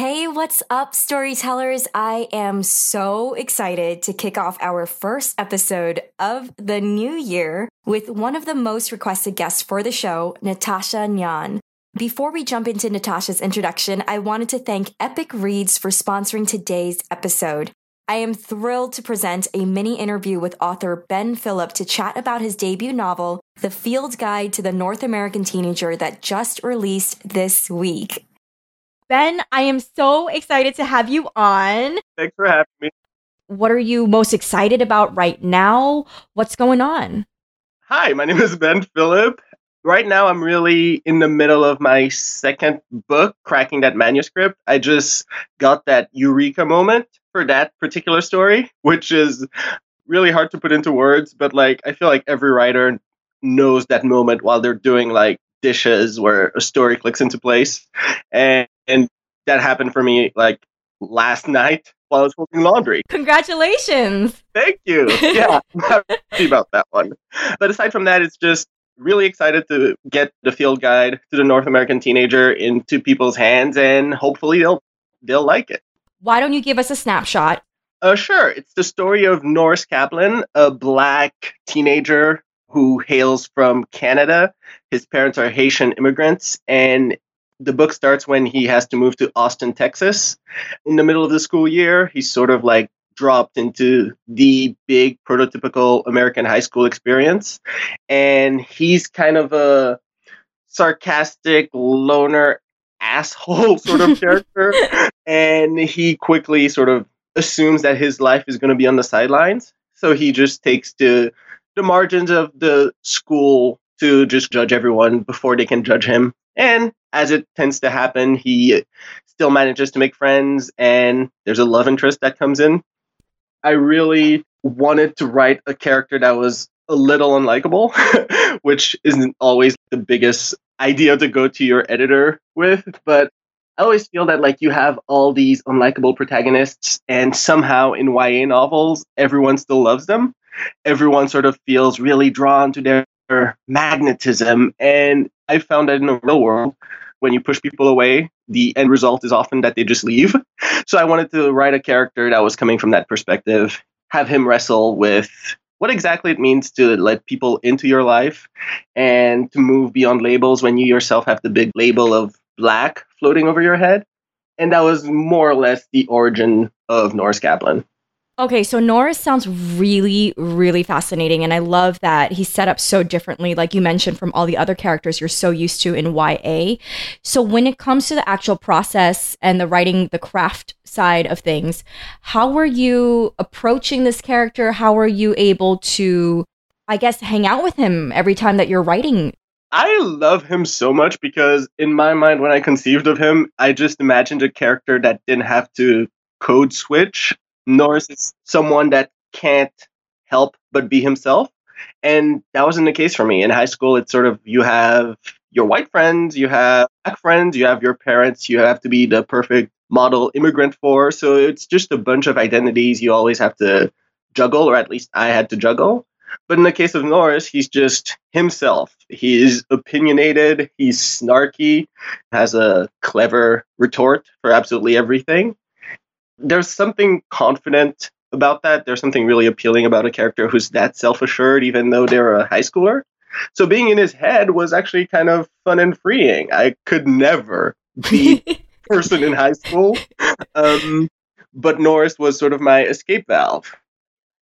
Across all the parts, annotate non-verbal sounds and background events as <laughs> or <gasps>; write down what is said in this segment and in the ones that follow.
Hey, what's up, storytellers? I am so excited to kick off our first episode of the new year with one of the most requested guests for the show, Natasha Ngan. Before we jump into Natasha's introduction, I wanted to thank Epic Reads for sponsoring today's episode. I am thrilled to present a mini interview with author Ben Philippe to chat about his debut novel, The Field Guide to the North American Teenager, that just released this week. Ben, I am so excited to have you on. Thanks for having me. What are you most excited about right now? What's going on? Hi, my name is Ben Philippe. Right now, I'm really in the middle of my second book, cracking that manuscript. I just got that eureka moment for that particular story, which is really hard to put into words, but like I feel like every writer knows that moment while they're doing like dishes where a story clicks into place. And, and that happened for me like last night while I was folding laundry. Congratulations. Thank you. Yeah, <laughs> I'm happy about that one. But aside from that, it's just really excited to get the field guide to the North American teenager into people's hands and hopefully they'll they'll like it. Why don't you give us a snapshot? Uh, sure. It's the story of Norris Kaplan, a black teenager who hails from Canada. His parents are Haitian immigrants, and the book starts when he has to move to Austin, Texas. In the middle of the school year, he's sort of like dropped into the big prototypical American high school experience. And he's kind of a sarcastic loner asshole <laughs> sort of character. <laughs> and he quickly sort of assumes that his life is going to be on the sidelines. So he just takes to the margins of the school to just judge everyone before they can judge him. And as it tends to happen, he still manages to make friends, and there's a love interest that comes in. I really wanted to write a character that was a little unlikable, <laughs> which isn't always the biggest idea to go to your editor with, but I always feel that like you have all these unlikable protagonists and somehow in YA novels everyone still loves them. Everyone sort of feels really drawn to their magnetism and I found that in the real world when you push people away, the end result is often that they just leave. <laughs> So I wanted to write a character that was coming from that perspective, have him wrestle with what exactly it means to let people into your life and to move beyond labels when you yourself have the big label of black floating over your head. And that was more or less the origin of Norris Kaplan. Okay, so Norris sounds really, really fascinating. And I love that he's set up so differently, like you mentioned, from all the other characters you're so used to in YA. So, when it comes to the actual process and the writing, the craft side of things, how were you approaching this character? How were you able to, I guess, hang out with him every time that you're writing? I love him so much because, in my mind, when I conceived of him, I just imagined a character that didn't have to code switch Norris is someone that can't help but be himself. And that wasn't the case for me. In high school, it's sort of you have your white friends, you have black friends, you have your parents, you have to be the perfect model immigrant for. So it's just a bunch of identities you always have to juggle, or at least I had to juggle. But in the case of Norris, he's just himself. He's opinionated, he's snarky, has a clever retort for absolutely everything there's something confident about that. There's something really appealing about a character who's that self assured, even though they're a high schooler. So being in his head was actually kind of fun and freeing. I could never be <laughs> person in high school. Um, but Norris was sort of my escape valve.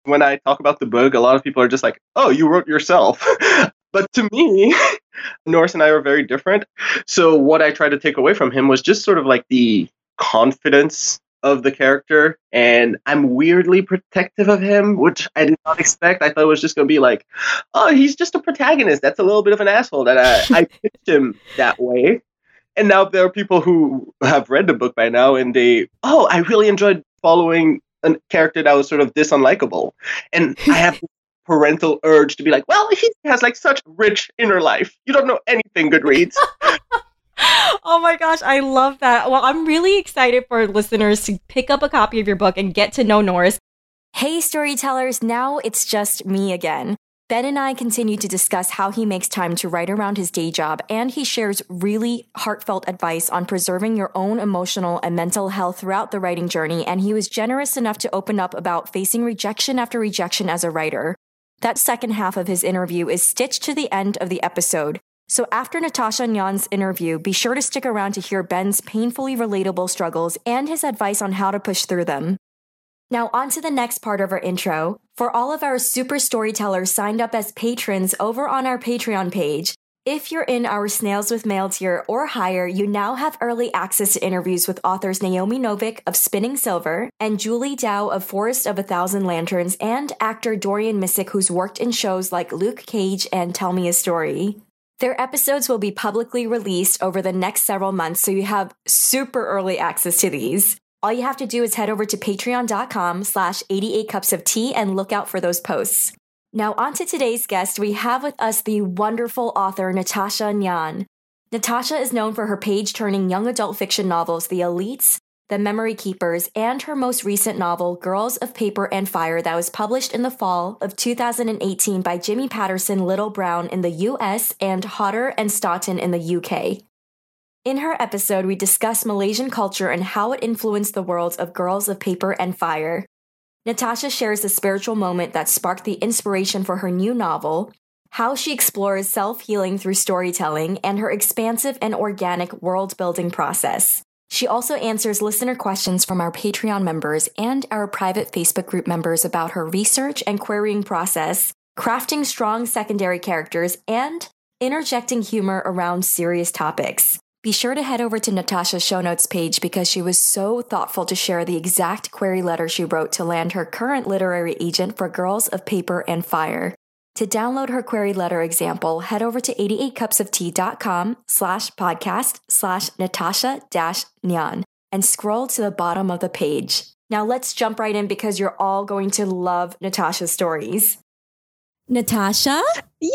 When I talk about the book, a lot of people are just like, oh, you wrote yourself. <laughs> but to me, <laughs> Norris and I are very different. So what I tried to take away from him was just sort of like the confidence of the character, and I'm weirdly protective of him, which I did not expect. I thought it was just going to be like, oh, he's just a protagonist. That's a little bit of an asshole. That I, I <laughs> pitched him that way. And now there are people who have read the book by now, and they, oh, I really enjoyed following a character that was sort of this unlikable. And I have <laughs> parental urge to be like, well, he has like such rich inner life. You don't know anything, Goodreads. <laughs> oh my gosh, I love that. Well, I'm really excited for listeners to pick up a copy of your book and get to know Norris. Hey, storytellers, now it's just me again. Ben and I continue to discuss how he makes time to write around his day job, and he shares really heartfelt advice on preserving your own emotional and mental health throughout the writing journey. And he was generous enough to open up about facing rejection after rejection as a writer. That second half of his interview is stitched to the end of the episode. So after Natasha Ngan's interview, be sure to stick around to hear Ben's painfully relatable struggles and his advice on how to push through them. Now, on to the next part of our intro. For all of our super storytellers signed up as patrons over on our Patreon page, if you're in our Snails with Mail tier or higher, you now have early access to interviews with authors Naomi Novik of Spinning Silver and Julie Dao of Forest of a Thousand Lanterns and actor Dorian Missick, who's worked in shows like Luke Cage and Tell Me a Story. Their episodes will be publicly released over the next several months, so you have super early access to these. All you have to do is head over to patreon.com slash 88 cups of tea and look out for those posts. Now, on to today's guest. We have with us the wonderful author Natasha Ngan. Natasha is known for her page turning young adult fiction novels, The Elites, The Memory Keepers, and her most recent novel, Girls of Paper and Fire, that was published in the fall of 2018 by Jimmy Patterson Little Brown in the US and Hodder and Stoughton in the UK. In her episode, we discuss Malaysian culture and how it influenced the worlds of Girls of Paper and Fire. Natasha shares the spiritual moment that sparked the inspiration for her new novel, how she explores self healing through storytelling, and her expansive and organic world building process. She also answers listener questions from our Patreon members and our private Facebook group members about her research and querying process, crafting strong secondary characters, and interjecting humor around serious topics. Be sure to head over to Natasha's show notes page because she was so thoughtful to share the exact query letter she wrote to land her current literary agent for Girls of Paper and Fire. To download her query letter example, head over to 88cupsoftea.com slash podcast slash Natasha dash Ngan and scroll to the bottom of the page. Now let's jump right in because you're all going to love Natasha's stories. Natasha? Yin!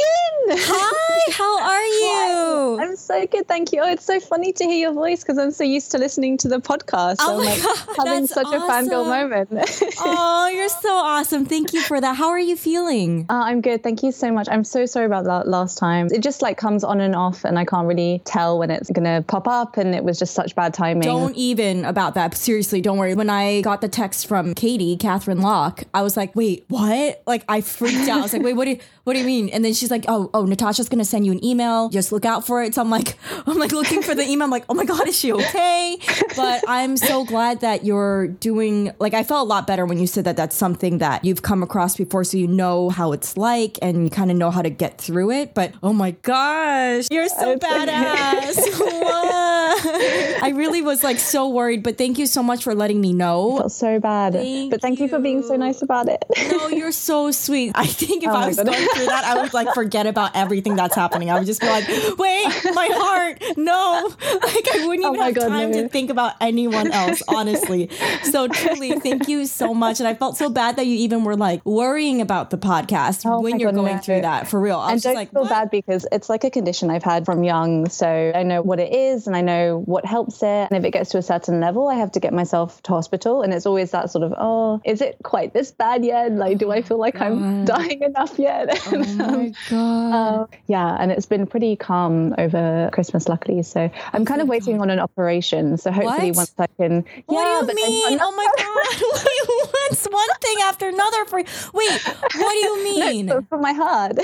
Hi, how are <laughs> you? Hi. I'm so good, thank you. Oh, it's so funny to hear your voice because I'm so used to listening to the podcast. Oh I'm my like God, having such a fangirl awesome. moment. <laughs> oh, you're so awesome. Thank you for that. How are you feeling? Uh, I'm good. Thank you so much. I'm so sorry about that last time. It just like comes on and off, and I can't really tell when it's gonna pop up. And it was just such bad timing. Don't even about that. Seriously, don't worry. When I got the text from Katie, Catherine Locke, I was like, wait, what? Like I freaked out. I was like, wait, what do you what do you mean? And then she's like, oh, oh, Natasha's gonna send you an email. Just look out for it. So I'm like, <laughs> I'm like looking for the email. I'm like, oh my god, is she okay? But I'm so glad that you're doing. Like, I felt a lot better when you said that that's something that you've come across before, so you know how it's like and you kind of know how to get through it. But oh my gosh, you're so badass. <laughs> I really was like so worried, but thank you so much for letting me I know. felt so bad. Thank but thank you. for being so nice about it. No, you're so sweet. I think if Oh I was God. going through that, I would like forget about everything that's happening. I would just be like, wait, my heart, no. <laughs> Like I wouldn't Oh even my have God, time no. to think about anyone else, honestly. So <laughs> truly, thank you so much. And I felt so bad that you even were like worrying about the podcast Oh when you're God, going no. through that. For real. I and don't just like, feel what? bad because it's like a condition I've had from young. So I know what it is and I know what helps it. And if it gets to a certain level, I have to get myself to hospital. And it's always that sort of, oh, is it quite this bad yet? Like, do I oh feel like I'm <laughs> dying enough yet? Oh my um, God. uh, yeah, and it's been pretty calm over Christmas, luckily. So I'm kind of waiting on an operation. So hopefully, What? once I can, what yeah, <laughs> <laughs> do you mean? Oh my God. What's one thing after another for you. Wait, what do you <laughs> mean? for, for my heart.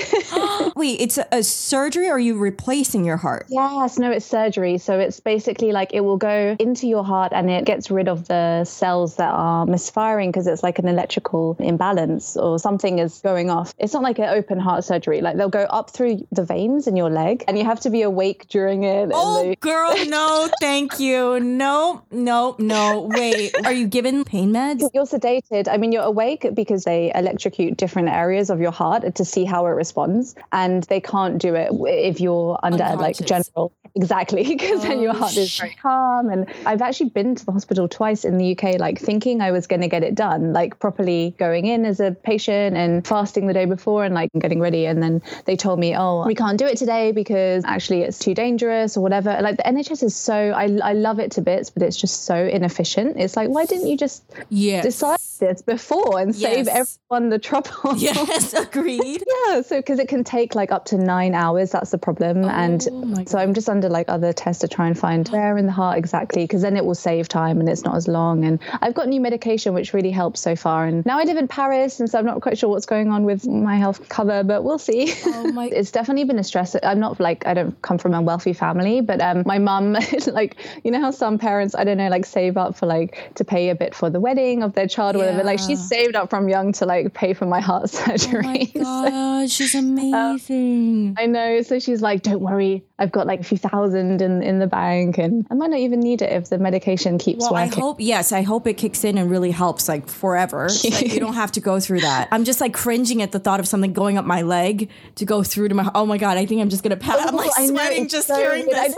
<gasps> Wait, it's a, a surgery or are you replacing your heart? Yes, no, it's surgery. So it's basically like it will go into your heart and it gets rid of the cells that are misfiring because it's like an electrical imbalance or something is going off. It's not like an open heart surgery. Like they'll go up through the veins in your leg and you have to be awake during it. Oh, they- girl, <laughs> no, thank you. No, no, no. Wait, are you given pain meds? You're sedated. I mean, you're awake because they electrocute different areas of your heart to see how it responds, and they can't do it if you're under like general. <laughs> Exactly, because then your Oh, heart is very calm. And I've actually been to the hospital twice in the UK, like thinking I was going to get it done, like properly going in as a patient and fasting the day before and like getting ready. And then they told me, oh, we can't do it today because actually it's too dangerous or whatever. Like the NHS is so, I, I love it to bits, but it's just so inefficient. It's like, why didn't you just Yes. decide this before and save everyone the trouble. <laughs> Yes, <laughs> agreed. yeah, so because it can take like up to nine hours, that's the problem. and Oh my so I'm just under like other tests to try and find <gasps> where in the heart exactly, because then it will save time and it's not as long. And I've got new medication which really helps so far. And now I live in Paris, and so I'm not quite sure what's going on with my health cover, but we'll see. Oh my <laughs> it's definitely been a stress. I'm not like I don't come from a wealthy family, but um, my mum, like you know how some parents, I don't know, like save up for like to pay a bit for the wedding of their child, or whatever. Like she saved up from young to like pay for my heart <laughs> Oh surgery. my <laughs> So- god, she's uh, amazing. I know. So she's like, "Don't worry, I've got like a few thousand in in the bank, and I might not even need it if the medication keeps working." well, I hope yes, I hope it kicks in and really helps like forever. <laughs> so that you don't have to go through that. I'm just like cringing at the thought of something going up my leg to go through to my. Oh my god, I think I'm just gonna pass. I'm oh, like Oh, I sweating it's just so hearing this.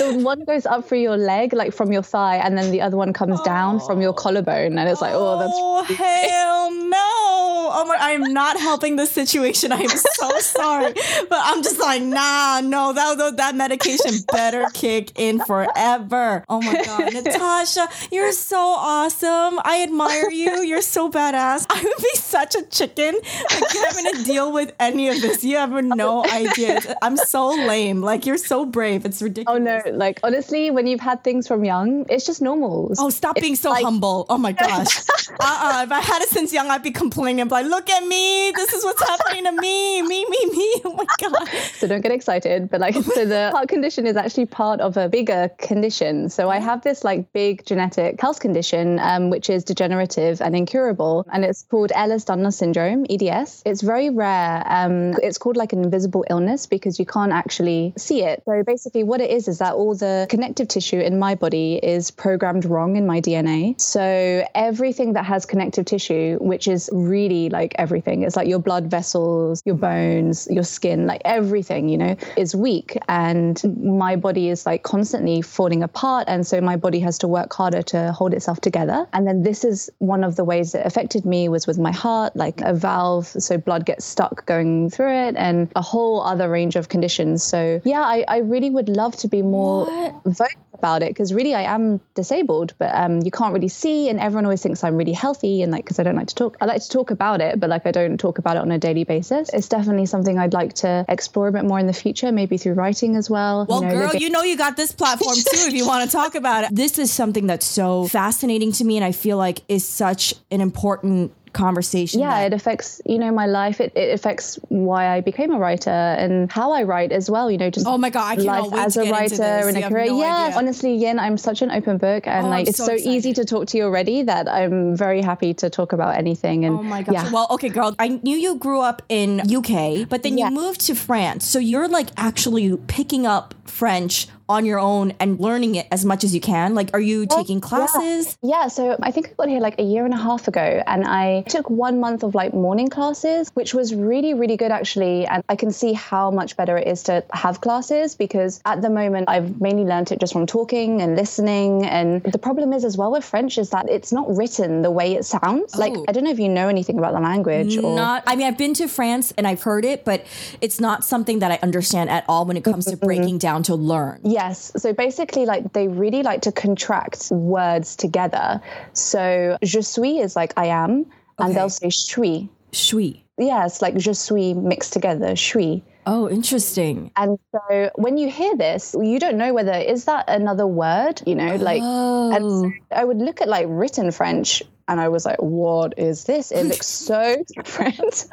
know. the one goes up through your leg, like from your thigh, and then the other one comes down from your oh. collarbone, and it's like, oh, that's Oh hell no! Oh my, I am not helping this situation. I am so sorry, but I'm just like, nah, no, that that, medication better kick in forever. Oh my god, Natasha, you're so awesome. I admire you. You're so badass. I would be such a chicken like having to deal with any of this. You have no idea. I'm so lame. Like you're so brave. It's ridiculous. Oh no! Like honestly, when you've had things from young, it's just normal. Oh, stop being so like- humble. Oh my <laughs> gosh. Uh-uh. If I had it since young, I'd be complaining. I'd like, look at me. This is what's happening to me. Me, me, me. <laughs> Oh my God. So don't get excited. But like, so the <laughs> heart condition is actually part of a bigger condition. So I have this like big genetic health condition, um, which is degenerative and incurable, and it's called Ehlers-Danlos syndrome (EDS). It's very rare. Um, it's called like an invisible illness because you can't actually see it. So basically, what it is is that all the connective tissue in my body is programmed wrong in my DNA. So everything that has connective tissue, which is really like everything, it's like your blood vessels, your bones, your skin, like everything, you know, is weak. And my body is like constantly falling apart. And so my body has to work harder to hold itself together. And then this is one of the ways that affected me was with my heart, like a valve. So blood gets stuck going through it and a whole other range of conditions. So yeah, I, I really would love to be more vocal about it because really I am disabled, but um, you can't really see. And everyone always thinks I'm really healthy. And like, because I don't like to talk, I like to talk about it, but like I don't talk about it on a daily basis. It's definitely something I'd like to explore a bit more in the future, maybe through writing as well. Well, you know, girl, living- you know you got this platform too if you want to talk about it. This is something that's so fascinating to me and I feel like is such an important conversation. yeah, that- it affects, you know, my life. It, it affects why I became a writer and how I write as well, you know, just Oh my God, I life wait as to a get writer this. and a career. no yeah, idea. honestly, Yin, I'm such an open book and Oh, like I'm it's so so, easy to talk to you already that I'm very happy to talk about anything. And Oh my gosh. yeah. Well, okay, girl. I knew you grew up in UK, but then Yeah. you moved to France. So you're like actually picking up French on your own and learning it as much as you can. Like, are you taking classes? Yeah, so I think I got here like a year and a half ago, and I took one month of like morning classes, which was really, really good actually. And I can see how much better it is to have classes because at the moment I've mainly learned it just from talking and listening. And the problem is as well with French is that it's not written the way it sounds. Like Oh. I don't know if you know anything about the language or Not, I mean, I've been to France and I've heard it, but it's not something that I understand at all when it comes to breaking down to learn. Yes. So basically, like they really like to contract words together. So je suis is like I am, Okay. and they'll say. Shui. Yeah, it's like je suis mixed together, suis. Oh, interesting. And so when you hear this, you don't know whether is that another word, you know, like and so Oh. I would look at like written French and I was like, "What is this? It looks so <laughs> different."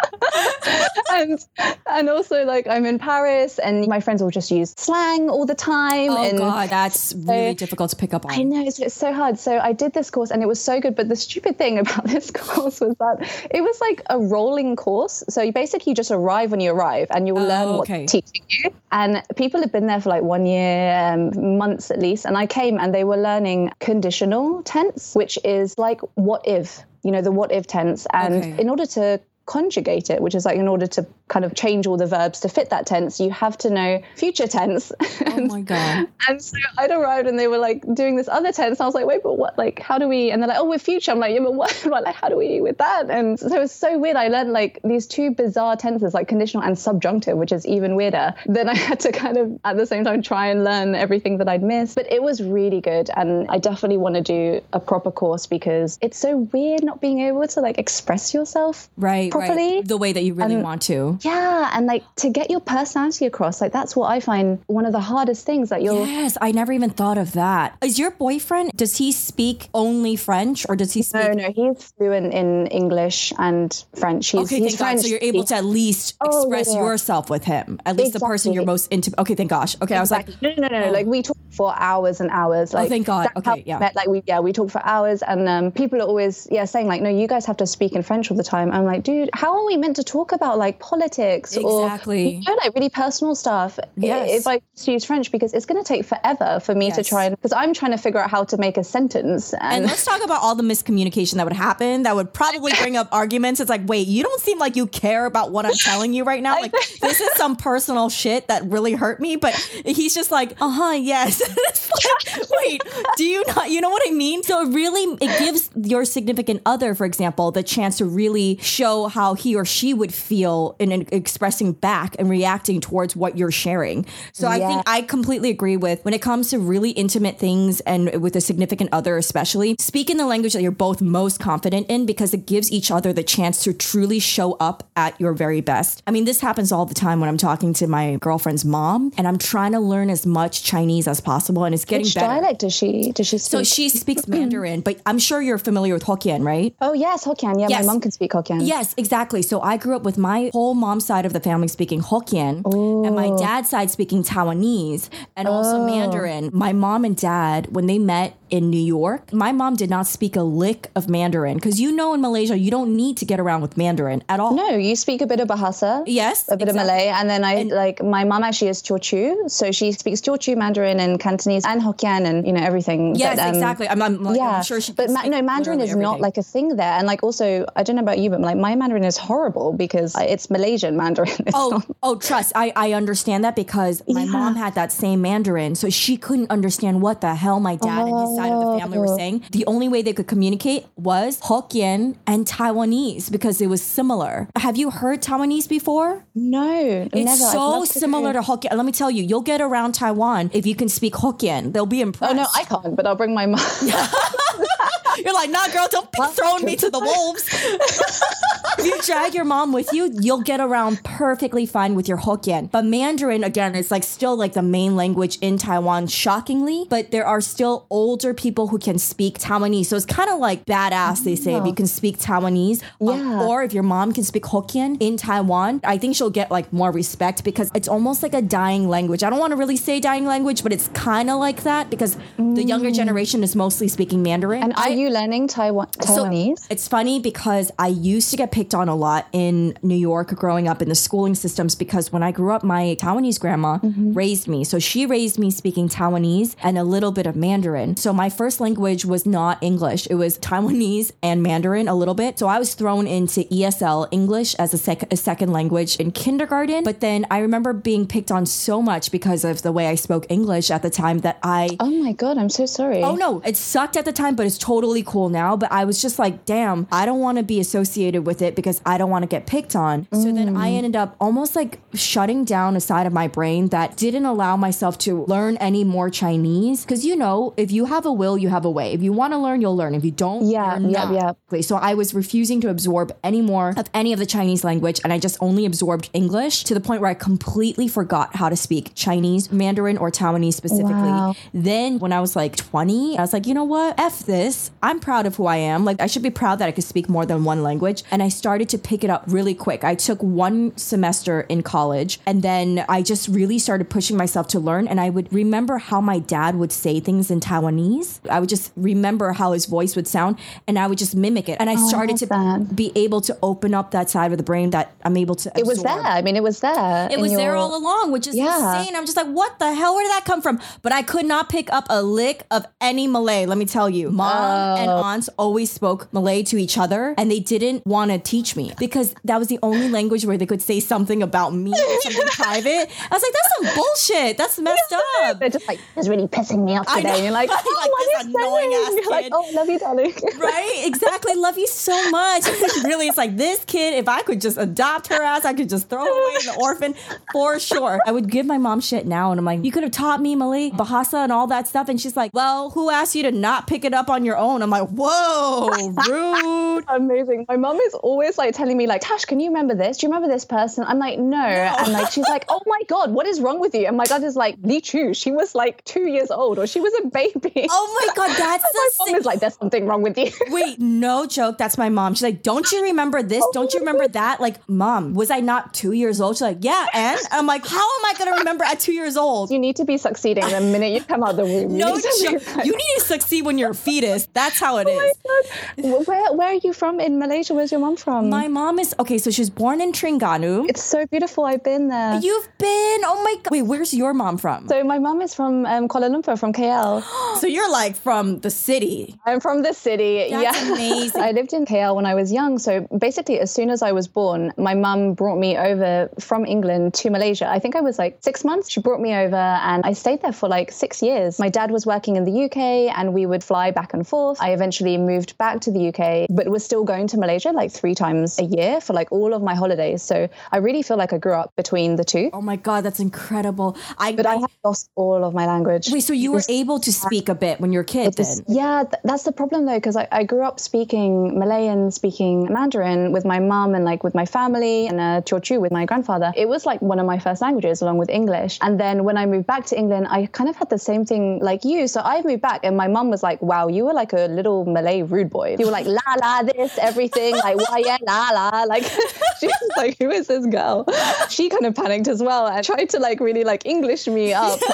<laughs> and and also like I'm in Paris, and my friends will just use slang all the time. Oh and god, that's really difficult to pick up on. I know it's, it's so hard. So I did this course, and it was so good. But the stupid thing <laughs> about this course was that it was like a rolling course. So you basically just arrive when you arrive, and you'll learn Oh, what okay. teaching you. And people have been there for like one year, um, months at least. And I came, and they were learning conditional tense, which is like what if, you know, the what if tense. And Okay. in order to conjugate it, which is like in order to kind of change all the verbs to fit that tense, you have to know future tense. <laughs> oh my god. And so I'd arrived and they were like doing this other tense. And I was like, wait, but what? Like, how do we? And they're like, oh, we're future. I'm like, yeah, but what? <laughs> What, like, how do we with that? And so it was so weird. I learned like these two bizarre tenses, like conditional and subjunctive, which is even weirder. <laughs> Then I had to kind of at the same time try and learn everything that I'd missed. But it was really good. And I definitely want to do a proper course because it's so weird not being able to like express yourself Right, properly. right. The way that you really want to. Yeah. And like to get your personality across, like that's what I find one of the hardest things that you're Yes, I never even thought of that. Is your boyfriend, does he speak only French or does he speak? No, no, he's fluent in English and French. He's, Okay, he's thank God. So you're able to at least Oh, express yeah, yourself with him. At least the person you're most intimate. Okay, thank gosh. Okay, I was like, no, no, no, no. Like we talk for hours and hours. Like, thank God. Okay, yeah. Met. Like we, yeah, we talk for hours, and um, people are always, yeah, saying like, no, you guys have to speak in French all the time. I'm like, dude, how are we meant to talk about like politics or you know, like really personal stuff? Yes. If I use French, because it's going to take forever for me to try and because I'm trying to figure out how to make a sentence. and And, let's talk about all the miscommunication that would happen that would probably bring up arguments. It's like, wait, you don't seem like you care about what I'm telling you right now. <laughs> Like, this is some personal shit that really hurt me. But he's just like, uh huh, yes. Like, <laughs> wait, do you not, you know what I mean? So it really, it gives your significant other, for example, the chance to really show how he or she would feel in, in expressing back and reacting towards what you're sharing. So I think I completely agree with when it comes to really intimate things and with a significant other, especially speak in the language that you're both most confident in because it gives each other the chance to truly show up at your very best. I mean, this happens all the time when I'm talking to my girlfriend's mom and I'm trying to learn as much Chinese as possible and it's getting which better. dialect does she does she speak? So she speaks Mandarin, but I'm sure you're familiar with Hokkien, right? oh yes, Hokkien. Yeah, Yes. my mom can speak Hokkien. Yes, exactly. So I grew up with my whole mom's side of the family speaking Hokkien and my oh. dad's side speaking Taiwanese and also oh. Mandarin. My mom and dad, when they met in New York, my mom did not speak a lick of Mandarin because you know in Malaysia, you don't need to get around with Mandarin at all. No, you speak a bit of Bahasa. Yes, a bit exactly. of Malay, and then I like my mom actually is Teochew, so she speaks Teochew, Mandarin, and Cantonese, and Hokkien, and you know everything. Yes, But, um, exactly. I'm, I'm, like, yeah, I'm sure she but ma- no, Mandarin is not like a thing there, and like also, I don't know about you, but like my Mandarin is horrible because it's Malaysian Mandarin. <laughs> It's Oh, not- oh, trust. I, I understand that because my Yeah. mom had that same Mandarin, so she couldn't understand what the hell my dad and his side of the family Oh. were saying. The only way they could communicate was Hokkien and Taiwanese because it was similar. Have you heard Taiwanese before? no, It's never. So to similar to Hokkien. Let me tell you, you'll get around Taiwan if you can speak Hokkien. They'll be impressed. Oh no, I can't, but I'll bring my mom. <laughs> <laughs> You're like, nah, girl, don't be throwing me to the wolves. <laughs> if you drag your mom with you, you'll get around perfectly fine with your Hokkien. But Mandarin, again, is like still like the main language in Taiwan, shockingly. But there are still older people who can speak Taiwanese. So it's kind of like badass, they say, if you can speak Taiwanese. Um, Yeah. or if your mom can speak Hokkien in Taiwan, I think she'll get like more respect because it's almost like a dying language. I don't want to really say dying language, but it's kind of like that because the younger generation is mostly speaking Mandarin. And are I- you learning Taiwan so Taiwanese? it's funny because I used to get picked on a lot in New York growing up in the schooling systems because when I grew up, my Taiwanese grandma mm-hmm. raised me. So she raised me speaking Taiwanese and a little bit of Mandarin. So my first language was not English, it was Taiwanese and Mandarin a little bit. So I was thrown into ESL, English, as a, sec- a second language in kindergarten. But then I remember being picked on so much because of the way I spoke English at the time that I oh my god, I'm so sorry. Oh no, it sucked at the time, but it's totally cool now. But I was just like, damn, I don't want to be associated with it because I don't want to get picked on. So then I mm. ended up almost like shutting down a side of my brain that didn't allow myself to learn any more Chinese. Because you know, if you have a will, you have a way. If you want to learn, you'll learn. If you don't, Yeah, yeah, yeah. So I was refusing to absorb any more of any of the Chinese language, and I just only absorbed English to the point where I completely forgot how to speak Chinese, Mandarin, or Taiwanese specifically. Wow. Then when I was like 20, I was like, you know what? F this. I'm proud of who I am. Like I should be proud that I could speak more than one language. And I started to pick it up really quick. I took one semester in college and then I just really started pushing myself to learn. And I would remember how my dad would say things in Taiwanese. I would just remember how his voice would sound and I would just mimic it. And I Oh, started love to that. be able to open up that side of the brain that I'm able to It was absorb. there. I mean, it was there. It was there all along, which is Yeah. insane. I'm just like, what the hell? Where did that come from? But I could not pick up a lick of any Malay. Let me tell you, mom and Oh. aunts always spoke Malay to each other, and they didn't want to teach me because that was the only language where they could say something about me, something private. I was like, that's some bullshit. That's messed up. <laughs> They're just like, it's really pissing me off today. And you're like, <laughs> oh, Like oh, what this annoying ass You're <laughs> like, oh, love you, darling. Right? Exactly. Love you so much. really, it's like this kid, if I could just adopt her ass, I could just throw her away in the orphan for sure. I would give my mom shit now. And I'm like, you could have taught me Malay, Bahasa, and all that stuff. And she's like, well, who asked you to not pick it up on your own? I'm like, whoa, rude. <laughs> Amazing. My mom is always like telling me, like, Tash, can you remember this? Do you remember this person? I'm like, no. And like, she's like, oh my God, what is wrong with you? And my dad is like, Li Chu, she was like two years old or she was a baby. <laughs> Oh my God, <laughs> that's my the mom is like, there's something wrong with you. Wait, no joke. That's my mom. She's like, don't you remember this? Oh don't you remember that? Like, mom, was I not two years old? She's like, yeah. And I'm like, how am I going to remember at two years old? You need to be succeeding the minute you come out the womb. You No need to joke. You need to succeed when you're fetus. That's how it is. Oh Where, where are you from in Malaysia? Where's your mom from? My mom is okay. So she was born in Terengganu. it's so beautiful. I've been there. You've been. Oh my god. Wait, where's your mom from? so my mom is from um, Kuala Lumpur, from KL. <gasps> So you're like from the city. I'm from the city. That's yeah. <laughs> amazing. I lived in KL when I was young. So basically, as soon as I was born, my mum brought me over from England to Malaysia. I think I was like six months. She brought me over and I stayed there for like six years. My dad was working in the UK and we would fly back and forth. I eventually moved back to the UK, but was still going to Malaysia like three times a year for like all of my holidays. So I really feel like I grew up between the two. Oh my god, that's incredible. I But I have lost all of my language. wait. So you were able to speak a bit when you were a kid, yeah, th- that's the problem though, because I, I grew up speaking Malay and speaking Mandarin with my mum and like with my family and uh, Teochew with my grandfather. It was like one of my first languages along with English. And then when I moved back to England, I kind of had the same thing like you. So I moved back and my mum was like, wow, you were like a little Malay rude boy. You were like, la la this, everything, like, why yeah, la la. Like, <laughs> she was like, who is this girl? She kind of panicked as well and tried to like really like English me up. <laughs>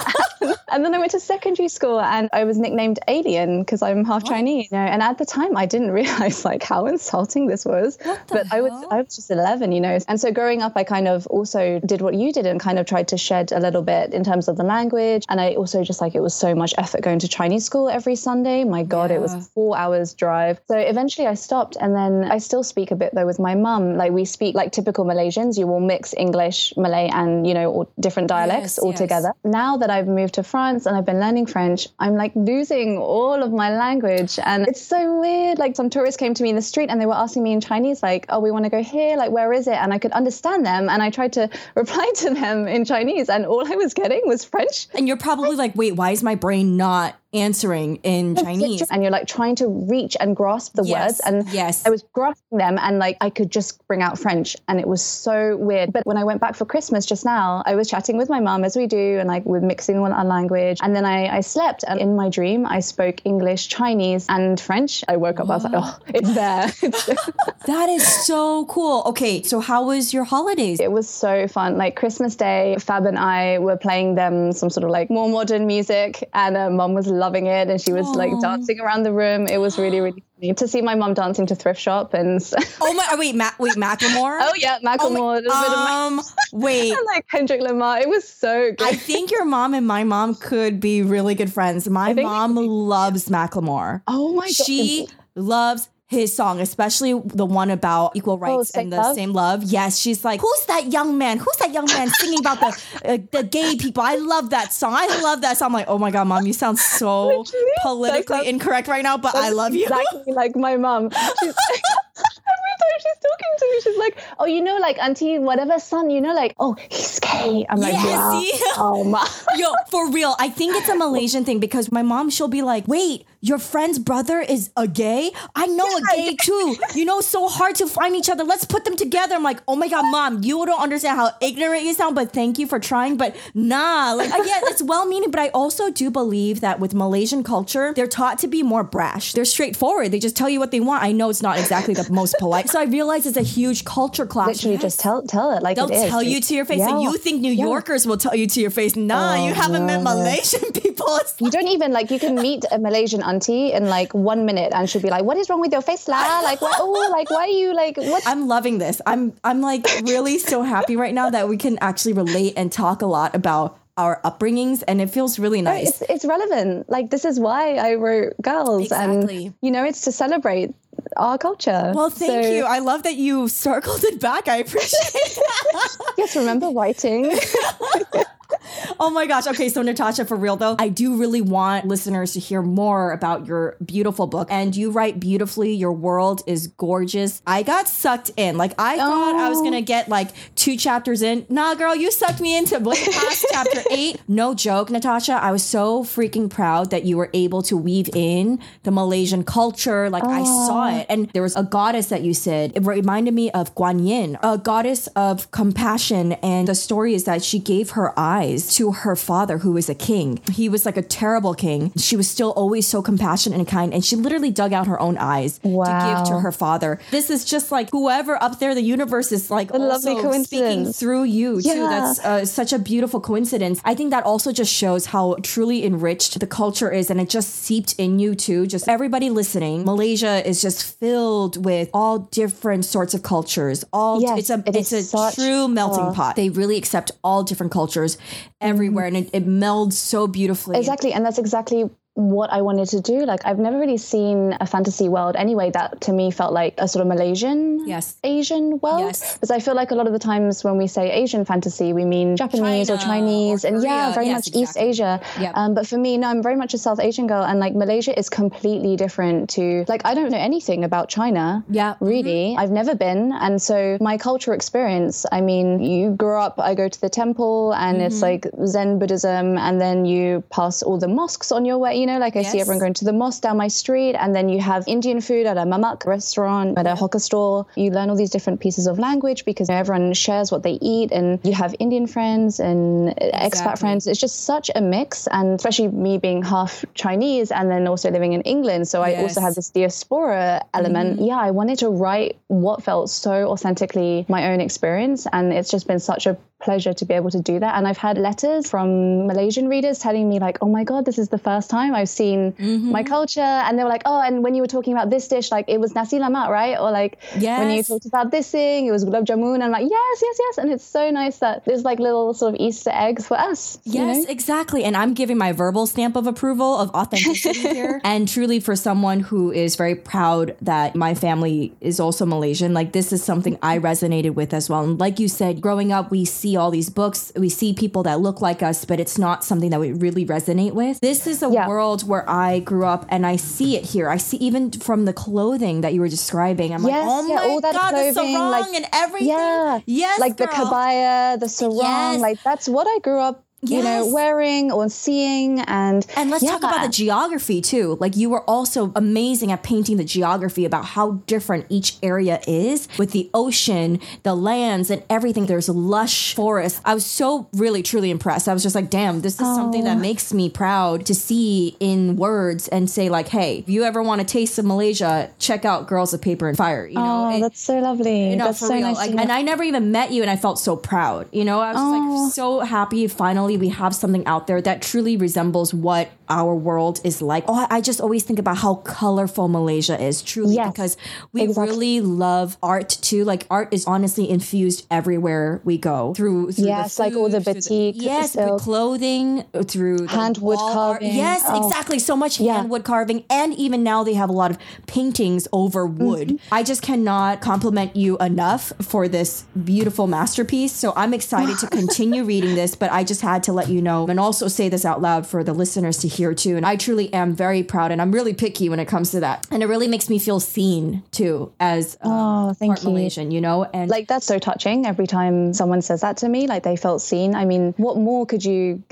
And then I went to secondary school and I was nicknamed Alien because I'm half Chinese. You know, and at the time I didn't <laughs> realize like how insulting this was. What but I was? I was just 11, you know. And so growing up I kind of also did what you did and kind of tried to shed a little bit in terms of the language. And I also just like it was so much effort going to Chinese school every Sunday. My god, it was 4 hours drive. So eventually I stopped and then I still speak a bit though with my mum. Like we speak like typical Malaysians. You will mix English, Malay and, you know, all different dialects Yes, all yes. together now that I've moved to France and I've been learning French, I'm like losing all of my language. And it's so weird. Like some tourists came to me in the street and they were asking me in Chinese, like, oh, we want to go here. Like, where is it? And I could understand them. And I tried to <laughs> reply to them in Chinese. And all I was getting was French. And you're probably like, wait, why is my brain not answering in <laughs> Chinese? And you're like trying to reach and grasp the Yes, words. And yes. I was grasping them and like I could just bring out French. And it was so weird. But when I went back for Christmas just now, I was chatting with my mum as we do and like we're mixing one our language. And then I, I slept and in my dream I spoke English, Chinese, and French. I woke up, I was like, oh, it's there. <laughs> <laughs> That is so cool. Okay, so how was your holidays? It was so fun. Like Christmas Day, Fab and I were playing them some sort of like more modern music, and uh, mom was loving it, and she was like Aw. Dancing around the room. It was really, really funny to see my mom dancing to thrift shop and. <laughs> Oh my! oh, Wait, Ma- wait, Macklemore. oh yeah, Macklemore, a little bit of Ma- um, wait. and <laughs> like Kendrick Lamar. It was so good. I think your mom and my mom could be really good friends. My mom loves Macklemore. oh my god, She loves his song, especially the one about equal rights Same and the Love? same love. Yes, she's like, who's that young man? Who's that young man singing about the uh, the gay people? I love that song. I love that song. I'm like, oh my god, mom, you sound so <laughs> politically incorrect right now, but I love you. Exactly like my mom. <laughs> She's- time she's talking to me, she's like, "Oh, you know, like auntie, whatever son, you know, like, oh, he's gay." I'm like, Yeah, wow. <laughs> oh my. <laughs> Yo, for real, I think it's a Malaysian thing because my mom, she'll be like, wait, your friend's brother is a gay? I know a gay too. You know, so hard to find each other. Let's put them together. I'm like, oh my God, mom, you don't understand how ignorant you sound, but thank you for trying. But nah, like, yeah, it's well meaning, but I also do believe that with Malaysian culture, they're taught to be more brash. They're straightforward. They just tell you what they want. I know it's not exactly the most polite. So I realize it's a huge culture clash. Literally, Yes. just tell tell it like They'll it is. tell you to your face. And Yeah. you think New Yeah. Yorkers will tell you to your face. Nah, Oh, you haven't met no. Malaysian <laughs> people. It's You don't even like you can meet a Malaysian auntie in like one minute and she'll be like, What is wrong with your face, la? <laughs> Like what oh like why are you like what I'm loving this. I'm I'm like really so happy right now that we can actually relate and talk a lot about our upbringings and it feels really nice. it's it's relevant. Like this is why I wrote girls Exactly. and you know, it's to celebrate our culture. Well, thank So, you. I love that you circled it back. I appreciate that. <laughs> Yes, remember writing. <laughs> Oh my gosh. Okay, so Natasha, for real though, I do really want listeners to hear more about your beautiful book. And you write beautifully. Your world is gorgeous. I got sucked in. Like I thought I was Oh. gonna get like two chapters in. Nah, girl, you sucked me into way past <laughs> chapter eight. No joke, Natasha. I was so freaking proud that you were able to weave in the Malaysian culture. Like I saw oh. it. And there was a goddess that you said. It reminded me of Guan Yin, a goddess of compassion. And the story is that she gave her eyes to her father, who was a king. He was like a terrible king. She was still always so compassionate and kind. And she literally dug out her own eyes to give to her father. This is just like whoever up there, the universe is like A lovely also speaking through you too. That's uh, such a beautiful coincidence. I think that also just shows how truly enriched the culture is, and it just seeped in you too. Just everybody listening, Malaysia is just filled with all different sorts of cultures. All Yes, it's a it it's a true melting uh, pot. They really accept all different cultures everywhere, and it, it melds so beautifully. Exactly. And that's exactly what I wanted to do. Like I've never really seen a fantasy world anyway that to me felt like a sort of Malaysian Yes. Asian world. Yes. Because I feel like a lot of the times when we say Asian fantasy, we mean Japanese or Chinese or and yeah, very Yes, much East. Asia. Yep. Um, but for me, no, I'm very much a South Asian girl and like Malaysia is completely different to like I don't know anything about China. Yeah. Really. I've never been. And so my cultural experience, I mean, you grow up, I go to the temple and it's Mm-hmm. like Zen Buddhism and then you pass all the mosques on your way, you know, like I see everyone going to the mosque down my street and then you have Indian food at a mamak restaurant, at a hawker store. You learn all these different pieces of language because everyone shares what they eat and you have Indian friends and expat friends. It's just such a mix and especially me being half Chinese and then also living in England. So I also Yes. have this diaspora element. Mm-hmm. Yeah, I wanted to write what felt so authentically my own experience and it's just been such a pleasure to be able to do that. And I've had letters from Malaysian readers telling me like, "Oh my god, this is the first time I've seen my mm-hmm. culture." And they were like, "Oh, and when you were talking about this dish, like it was nasi lemak, right?" Or like when you talked about this thing, it was gulab jamun. I'm like, "Yes, yes, yes." And it's so nice that there's like little sort of Easter eggs for us. you Yes, know? exactly. And I'm giving my verbal stamp of approval of authenticity <laughs> here. And truly, for someone who is very proud that my family is also Malaysian, like this is something I resonated with as well. And like you said, growing up, we see all these books, we see people that look like us, but it's not something that we really resonate with. This is a Yeah. world where I grew up and I see it here. I see even from the clothing that you were describing. I'm like, oh yeah, my all that God, the clothing, sarong like- and everything. Yeah. Yes, like the girl. kebaya, the sarong, Yes. like that's what I grew up, you know, wearing or seeing. And And let's talk about the geography too. Like you were also amazing at painting the geography about how different each area is with the ocean, the lands, and everything. There's lush forest. I was so really truly impressed. I was just like, damn, this is something that oh. makes me proud to see in words and say like, hey, if you ever want a taste of Malaysia, check out Girls of Paper and Fire. You know, Oh, It- that's so lovely. you know, that's for so real. nice. Like, to and I never even met you, and I felt so proud. You know, I was Oh. like so happy. Finally, we have something out there that truly resembles what our world is like. Oh, I just always think about how colorful Malaysia is, truly, Yes, because we exactly. really love art too. Like art is honestly infused everywhere we go through. through Yes, the like all the food, batik, yes, silk. with clothing, through the Hand wood art. carving. Yes, Oh. exactly. So much Yeah. hand wood carving, and even now they have a lot of paintings over wood. Mm-hmm. I just cannot compliment you enough for this beautiful masterpiece. So I'm excited to <laughs> continue reading this, but I just had to let you know and also say this out loud for the listeners to hear too. And I truly am very proud and I'm really picky when it comes to that. And it really makes me feel seen too as uh, Oh, thank part you. Malaysian, you know? And Like that's so touching every time someone says that to me, like they felt seen. I mean, what more could you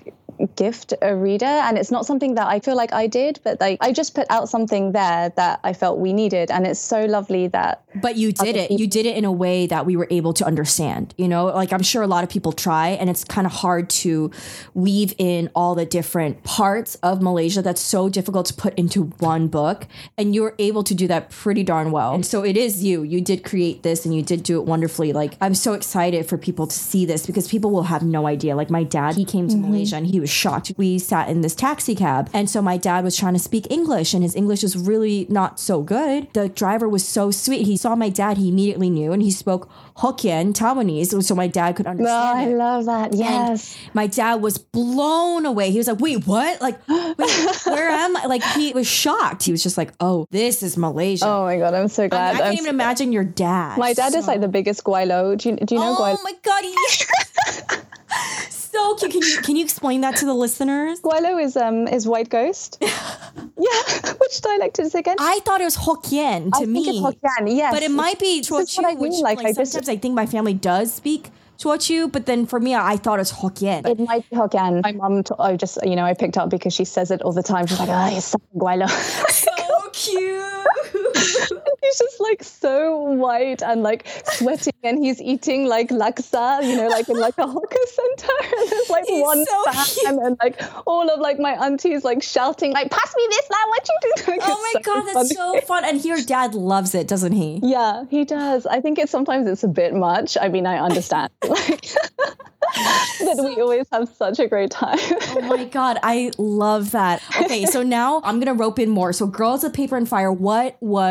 gift a reader? And it's not something that I feel like I did, but like I just put out something there that I felt we needed. And it's so lovely that But you did it. You did it in a way that we were able to understand. You know, like I'm sure a lot of people try, and it's kind of hard to weave in all the different parts of Malaysia that's so difficult to put into one book. And you were able to do that pretty darn well. And so it is you. You did create this and you did do it wonderfully. Like, I'm so excited for people to see this because people will have no idea. Like, my dad, he came to mm-hmm. Malaysia and he was shocked. We sat in this taxi cab, and so my dad was trying to speak English, and his English was really not so good. The driver was so sweet. He saw my dad, he immediately knew, and he spoke Hokkien, Taiwanese, so my dad could Oh, understand. I it. love that. Yes. My dad was blown away. He was like, "Wait, what? Like, <gasps> wait, where am I?" Like, he was shocked. He was just like, "Oh, this is Malaysia." Oh my God. I'm so glad. I can't I'm even so- imagine your dad. my dad is like the biggest guaylo. Do you, do you know Oh guaylo? my god! Yes. <laughs> so cute. Can you can you explain that to the listeners? Guaylo is um is white ghost. <laughs> yeah. <laughs> Which dialect is it again? I thought it was Hokkien to I me, think it's Hokkien. Yes. but it might be is I Teochew, which like, like, I sometimes I think my family does speak Teochew, but then for me, I thought it was Hokkien. It might be Hokkien. My mum, t- I just, you know, I picked up because she says it all the time. She's like, oh, you're such guaylo. <laughs> so cute. <laughs> he's just like so white and like sweating and he's eating like laksa, you know, like in like a hawker center. <laughs> And there's like He's one so fan and like all of like my aunties like shouting, like, pass me this now, what you doing? <laughs> Oh my so god, that's funny. so fun! And your dad loves it, doesn't he? Yeah, he does. I think it's sometimes it's a bit much. I mean, I understand. Like, that we always have such a great time. Oh my god, I love that. Okay, so now I'm gonna rope in more. So, Girls of Paper and Fire, what was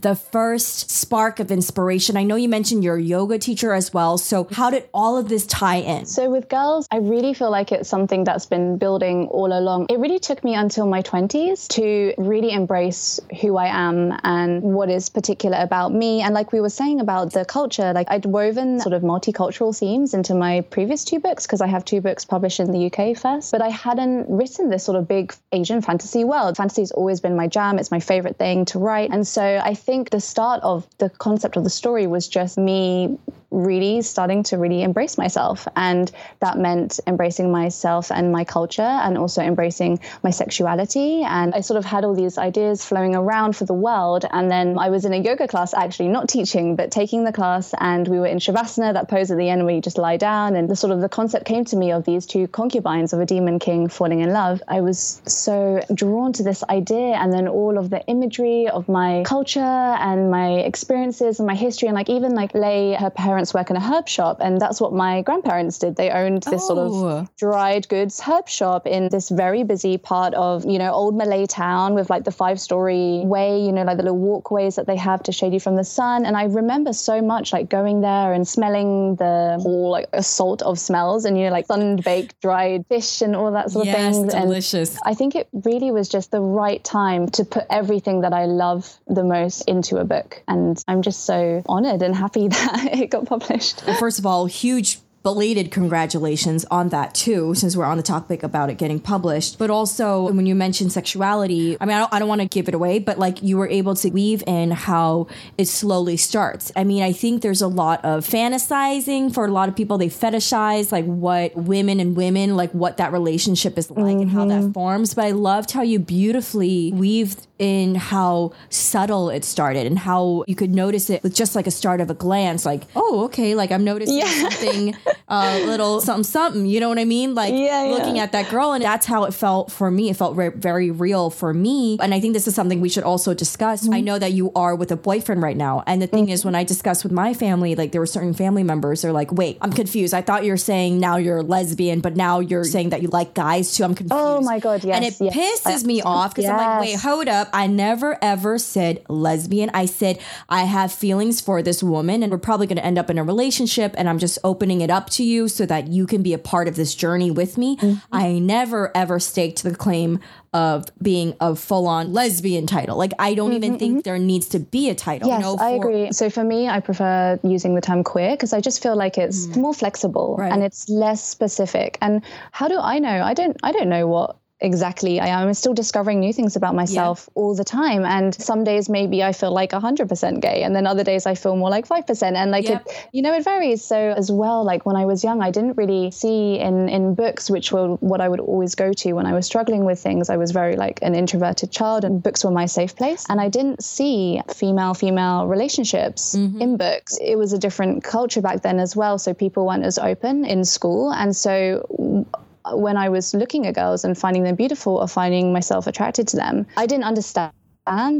the first spark of inspiration? I know you mentioned your yoga teacher as well. So, how did all of this tie in? So with girls, I really feel like it's something that's been building all along. It really took me until my 20s to really embrace who I am and what is particular about me. And like we were saying about the culture, like I'd woven sort of multicultural themes into my previous two books because I have two books published in the UK first, but I hadn't written this sort of big Asian fantasy world. Fantasy has always been my jam. It's my favorite thing to write. And so I think the start of the concept of the story was just me really starting to really embrace myself. And that meant embracing myself and my culture and also embracing my sexuality. And I sort of had all these ideas flowing around for the world. And then I was in a yoga class, actually, not teaching, but taking the class. And we were in Shavasana, that pose at the end where you just lie down. And the sort of the concept came to me of these two concubines of a demon king falling in love. I was so drawn to this idea. And then all of the imagery of my culture and my experiences and my history. And like even like Lei, her parents work in a herb shop. And that's what my grandparents did. They owned this sort Oh. of dried goods herb shop in this very busy part of, you know, old Malay town with like the five story way, you know, like the little walkways that they have to shade you from the sun. And I remember so much like going there and smelling the whole like assault of smells and, you know, like sun baked dried fish and all that sort of Yes, thing. And delicious. I think it really was just the right time to put everything that I love the most into a book. And I'm just so honored and happy <laughs> that it got published. Well, first of all, huge belated congratulations on that too, since we're on the topic about it getting published. But also, when you mentioned sexuality, I mean, I don't, I don't want to give it away, but like you were able to weave in how it slowly starts. I mean, I think there's a lot of fantasizing for a lot of people. They fetishize like what women and women, like what that relationship is like and how that mm-hmm. forms. But I loved how you beautifully weaved in how subtle it started and how you could notice it with just like a start of a glance like oh okay like i'm noticing Yeah. <laughs> something a little something something you know what i mean like Yeah, yeah. looking at that girl and that's how it felt for me it felt re- very real for me and i think this is something we should also discuss Mm-hmm. i know that you are with a boyfriend right now and the thing is when i discussed with my family like there were certain family members they're like wait i'm confused i thought you were saying now you're lesbian but now you're saying that you like guys too i'm confused Oh my God, yes, and it yes, pisses me off because i'm like wait Yes. hold up up. I never ever said lesbian. I said I have feelings for this woman and we're probably going to end up in a relationship and I'm just opening it up to you so that you can be a part of this journey with me. Mm-hmm. I never ever staked the claim of being a full on lesbian title. Like, I don't mm-hmm, even think mm-hmm. there needs to be a title. Yes, know, for- I agree. So for me, I prefer using the term queer because I just feel like it's mm. more flexible right. and it's less specific. And how do I know? I don't. I don't know what exactly I am. I'm still discovering new things about myself yeah. all the time. And some days maybe I feel like 100% gay, and then other days I feel more like 5%. And like, yep. it, you know, it varies. So, as well, like when I was young, I didn't really see in, in books, which were what I would always go to when I was struggling with things. I was very like an introverted child, and books were my safe place. And I didn't see female female relationships mm-hmm. in books. It was a different culture back then as well. So, people weren't as open in school. And so, when I was looking at girls and finding them beautiful or finding myself attracted to them, I didn't understand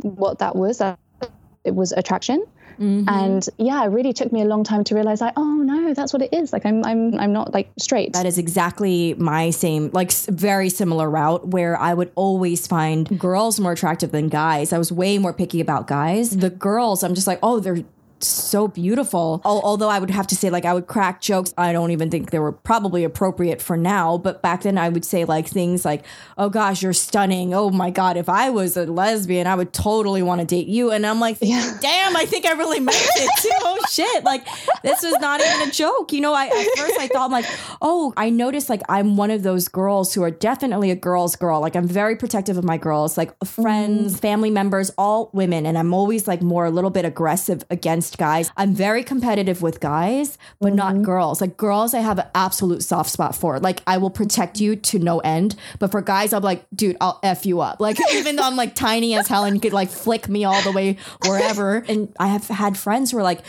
what that was. It was attraction. Mm-hmm. And yeah, it really took me a long time to realize like, oh no, that's what it is. Like I'm I'm I'm not like straight. That is exactly my same like very similar route where I would always find girls more attractive than guys. I was way more picky about guys. The girls, I'm just like, oh, they're so beautiful. Although I would have to say, like, I would crack jokes. I don't even think they were probably appropriate for now. But back then, I would say, like, things like, oh gosh, you're stunning. Oh my God, if I was a lesbian, I would totally want to date you. And I'm like, yeah. damn, I think I really meant it too. oh shit. Like, this was not even a joke. You know, I, at first I thought, I'm like, oh, I noticed, like, I'm one of those girls who are definitely a girl's girl. Like, I'm very protective of my girls, like, friends, mm. family members, all women. And I'm always, like, more a little bit aggressive against against guys. I'm very competitive with guys, but mm-hmm. not girls. Like girls, I have an absolute soft spot for. Like I will protect you to no end. But for guys, I'm like, dude, I'll f you up. Like <laughs> even though I'm like tiny as hell and you could like flick me all the way wherever. And I have had friends who are like,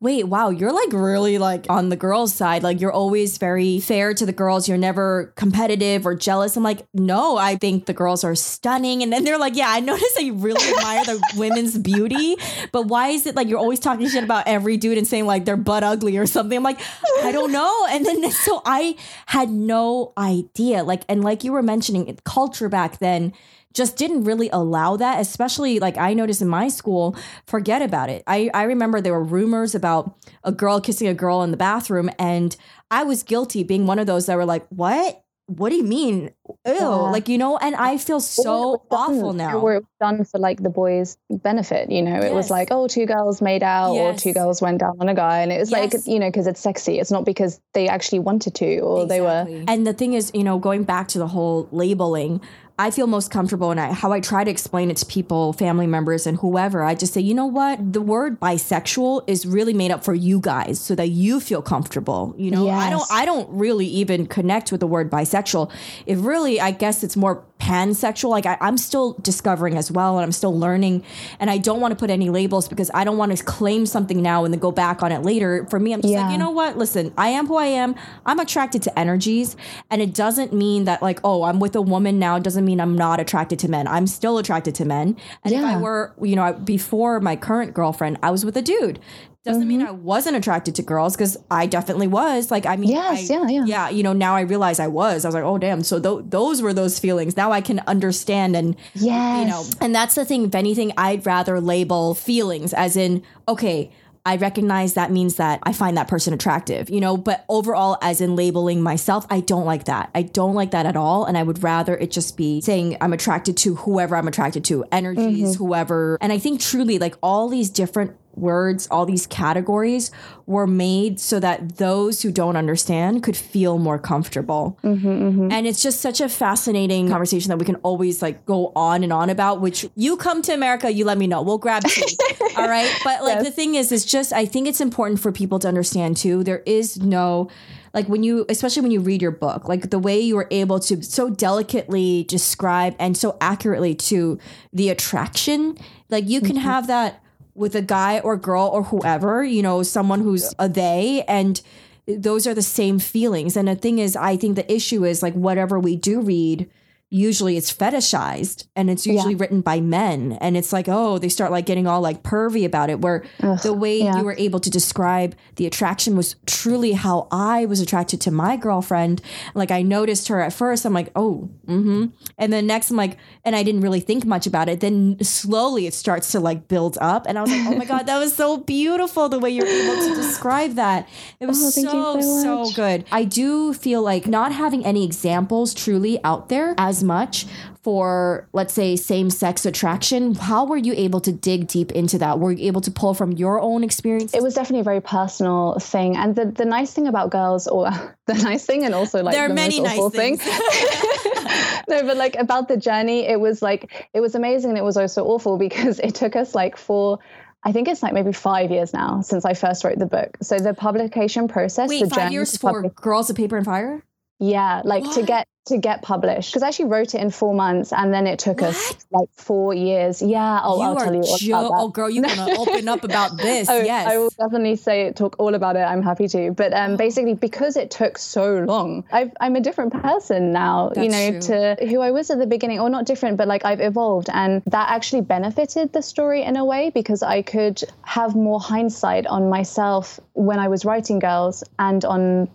wait, wow, you're like really like on the girls' side. Like you're always very fair to the girls. You're never competitive or jealous. I'm like, no, I think the girls are stunning. And then they're like, yeah, I <laughs> noticed that you really admire the women's beauty, but why is it like you're always talking shit about every dude and saying like they're butt ugly or something? I'm like, I don't know. And then <laughs> so I had no idea. Like, and like you were mentioning, culture back then just didn't really allow that, especially like I noticed in my school, forget about it. I, I remember there were rumors about a girl kissing a girl in the bathroom, and I was guilty being one of those that were like, What? What do you mean? Ew. Yeah. Like, you know, and I feel so awful now. Where it was done for like the boys' benefit, you know, it yes. was like, oh, two girls made out yes. or two girls went down on a guy. And it was yes. like, you know, because it's sexy. It's not because they actually wanted to or exactly. they were. And the thing is, you know, going back to the whole labeling, I feel most comfortable and I, how I try to explain it to people, family members, and whoever. I just say, you know what? The word bisexual is really made up for you guys so that you feel comfortable. You know, yes. I don't, I don't really even connect with the word bisexual. It really, I guess it's more pansexual. Like I, am still discovering as well, and I'm still learning. And I don't want to put any labels because I don't want to claim something now and then go back on it later. For me, I'm just yeah. like, you know what? Listen, I am who I am. I'm attracted to energies, and it doesn't mean that like, oh, I'm with a woman now. It doesn't mean I'm not attracted to men. I'm still attracted to men. And yeah. if I were, you know, before my current girlfriend, I was with a dude doesn't mm-hmm. mean I wasn't attracted to girls because I definitely was. Like, I mean, yes, I, yeah, yeah, yeah. You know, now I realize I was. I was like, oh damn. So th- those were those feelings. Now I can understand and yes. you know, and that's the thing. If anything, I'd rather label feelings as in, okay. I recognize that means that I find that person attractive, you know, but overall, as in labeling myself, I don't like that. I don't like that at all. And I would rather it just be saying I'm attracted to whoever I'm attracted to, energies, mm-hmm. whoever. And I think truly, like all these different words, all these categories were made so that those who don't understand could feel more comfortable. Mm-hmm, mm-hmm. And it's just such a fascinating conversation that we can always like go on and on about, which you come to America, you let me know. We'll grab tea. <laughs> all right. But like yes. the thing is, it's just, I think it's important for people to understand too. There is no, like when you especially when you read your book like the way you were able to so delicately describe and so accurately to the attraction like you can mm-hmm. have that with a guy or girl or whoever, you know, someone who's a they and those are the same feelings. And the thing is, I think the issue is like whatever we do read, usually it's fetishized and it's usually Yeah. written by men. And it's like oh they start like getting all like pervy about it where Ugh, the way yeah. you were able to describe the attraction was truly how I was attracted to my girlfriend. Like I noticed her at first. I'm like oh mm-hmm. And then next I'm like and I didn't really think much about it. Then slowly it starts to like build up. And I was like oh my god that was so beautiful the way you're able to describe that. It was Oh, so so so good. I do feel like not having any examples truly out there as much for let's say same sex attraction how were you able to dig deep into that? Were you able to pull from your own experience? It was definitely a very personal thing. And the, the nice thing about girls or <laughs> the nice thing and also like There are the many most nice awful things. thing <laughs> <laughs> no but like about the journey it was like it was amazing and it was also awful because it took us like four I think it's like maybe five years now since I first wrote the book. So the publication process, wait the five years for publish- girls of paper and fire yeah, like to get to get published because I actually wrote it in four months and then it took us like four years. Yeah, I'll, I'll tell you all jo- about that. oh girl you're <laughs> gonna open up about this Oh, yes I will definitely say talk all about it. I'm happy to. But um, basically, because it took so long, I've, I'm a different person now. you know, That's to who I was at the beginning, or not different, but like I've evolved, and that actually benefited the story in a way because I could have more hindsight on myself when I was writing Girls and on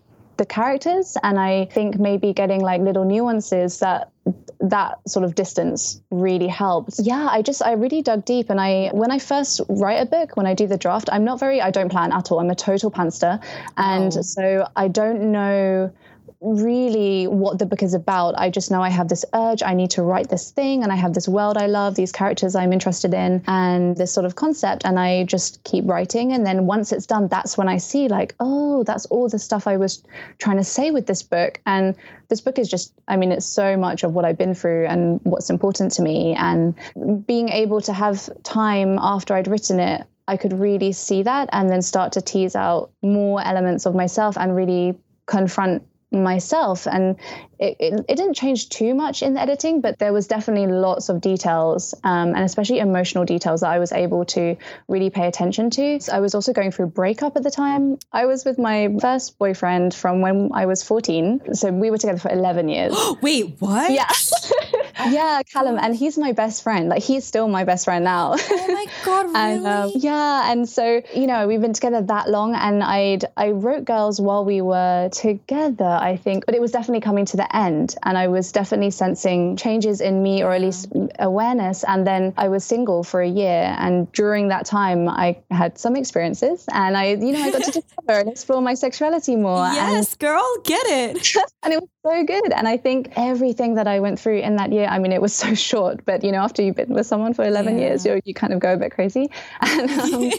the characters and i think maybe getting like little nuances that that sort of distance really helped. Yeah i just i really dug deep and i when i first write a book when i do the draft i'm not very i don't plan at all. I'm a total pantser and Oh. so i don't know really what the book is about. I just know I have this urge, I need to write this thing, and I have this world I love, these characters I'm interested in, and this sort of concept. And I just keep writing. And then once it's done, that's when I see, like, oh, that's all the stuff I was trying to say with this book. And this book is just, I mean, it's so much of what I've been through and what's important to me. And being able to have time after I'd written it. I could really see that and then start to tease out more elements of myself and really confront myself and it, it, it didn't change too much in the editing but there was definitely lots of details um, and especially emotional details that i was able to really pay attention to. So i was also going through breakup at the time. I was with my first boyfriend from when i was 14 so we were together for 11 years. <gasps> Wait what? Yeah <laughs> yeah callum and he's my best friend. Like he's still my best friend now. Oh my <laughs> god really and um, yeah and so you know we've been together that long and i'd i wrote girls while we were together i think but it was definitely coming to the end and i was definitely sensing changes in me or at least awareness and then i was single for a year and during that time i had some experiences and i you know i got to <laughs> discover and explore my sexuality more and yes girl get it. <laughs> and it was so good. And I think everything that I went through in that year, I mean, it was so <laughs> short, but you know, after you've been with someone for 11 Yeah. years, you you kind of go a bit crazy. <laughs> And um,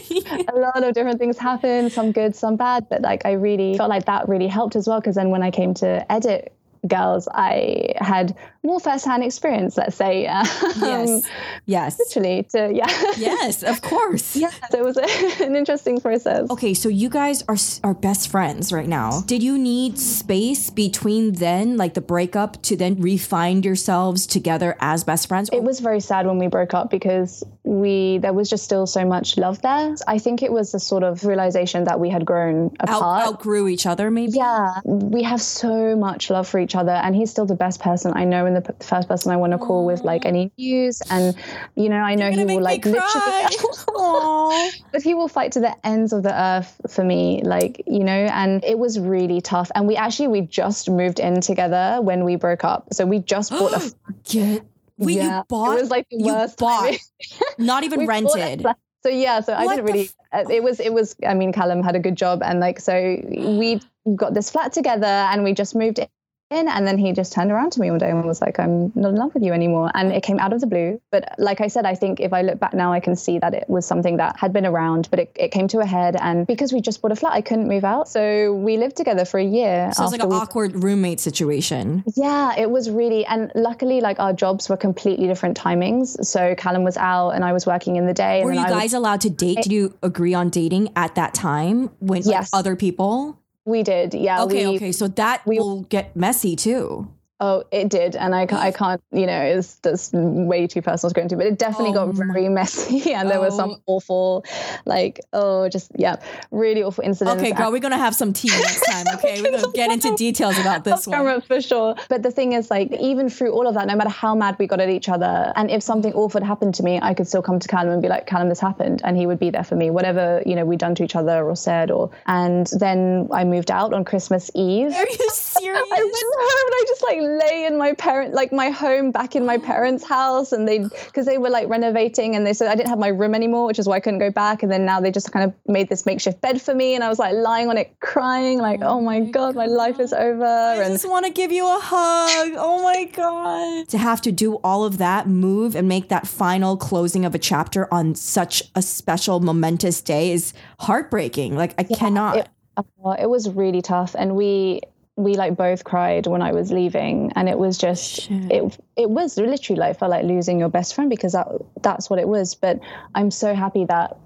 <laughs> a lot of different things happen, some good, some bad. But like, I really felt like that really helped as well. Because then when I came to edit girls, I had more firsthand experience, let's say. <laughs> Um, yes yes Literally to, yeah. yes of course <laughs> yeah. So it was a, <laughs> an interesting process. Okay, so you guys are are best friends right now. Did you need space between then, like the breakup, to then refine yourselves together as best friends? It was very sad when we broke up because we there was just still so much love there. I think it was the sort of realization that we had grown Out, apart. outgrew each other, maybe. yeah, we have so much love for each other, and he's still the best person I know, and the p- first person I want to call with like any news. And you know, I know he will like literally, <laughs> but he will fight to the ends of the earth for me, like you know. And it was really tough. And we actually we just moved in together when we broke up, so we just bought a <gasps> Get wait, yeah, you bought? It was like the you worst. <laughs> bought, not even rented. So yeah, so I didn't really. uh, it was it was. I mean, Callum had a good job, and like so we <gasps> got this flat together, and we just moved in. And then he just turned around to me one day and was like, "I'm not in love with you anymore." And it came out of the blue. But like I said, I think if I look back now, I can see that it was something that had been around, but it, it came to a head. And because we just bought a flat, I couldn't move out, so we lived together for a year. so it's like an we- awkward roommate situation. yeah, it was really, and luckily, like our jobs were completely different timings. So Callum was out, and I was working in the day. Were you I was- guys allowed to date? Did you agree on dating at that time when like, Yes. other people? We did, yeah. Okay, we, okay, so that we- will get messy too. Oh, it did, and I, ca- I can't, you know, it's that's way too personal to go into, but it definitely Oh got very <laughs> messy, and there was some Oh. awful, like, oh, just yeah, really awful incidents. Okay, girl, we're gonna have some tea next time. Okay, we're gonna get into <laughs> details about this one. for sure. But the thing is, like, even through all of that, no matter how mad we got at each other, and if something mm. awful had happened to me, I could still come to Callum and be like, Callum, this happened, and he would be there for me, whatever you know we'd done to each other or said, or. And then I moved out on Christmas Eve. Are you serious? I went home and I just like lay in my parent, like my home back in my parents' <gasps> house, and they because they were like renovating, and they said I didn't have my room anymore, which is why I couldn't go back. And then now they just kind of made this makeshift bed for me, and I was like lying on it, crying, like, oh my god, my life is over. I And just want to give you a hug. Oh my God. To have to do all of that, move and make that final closing of a chapter on such a special, momentous day is heartbreaking. Like, I cannot. it, uh, it was really tough, and we we like both cried when I was leaving, and it was just Shit. it it was literally like felt like losing your best friend because that that's what it was. But I'm so happy that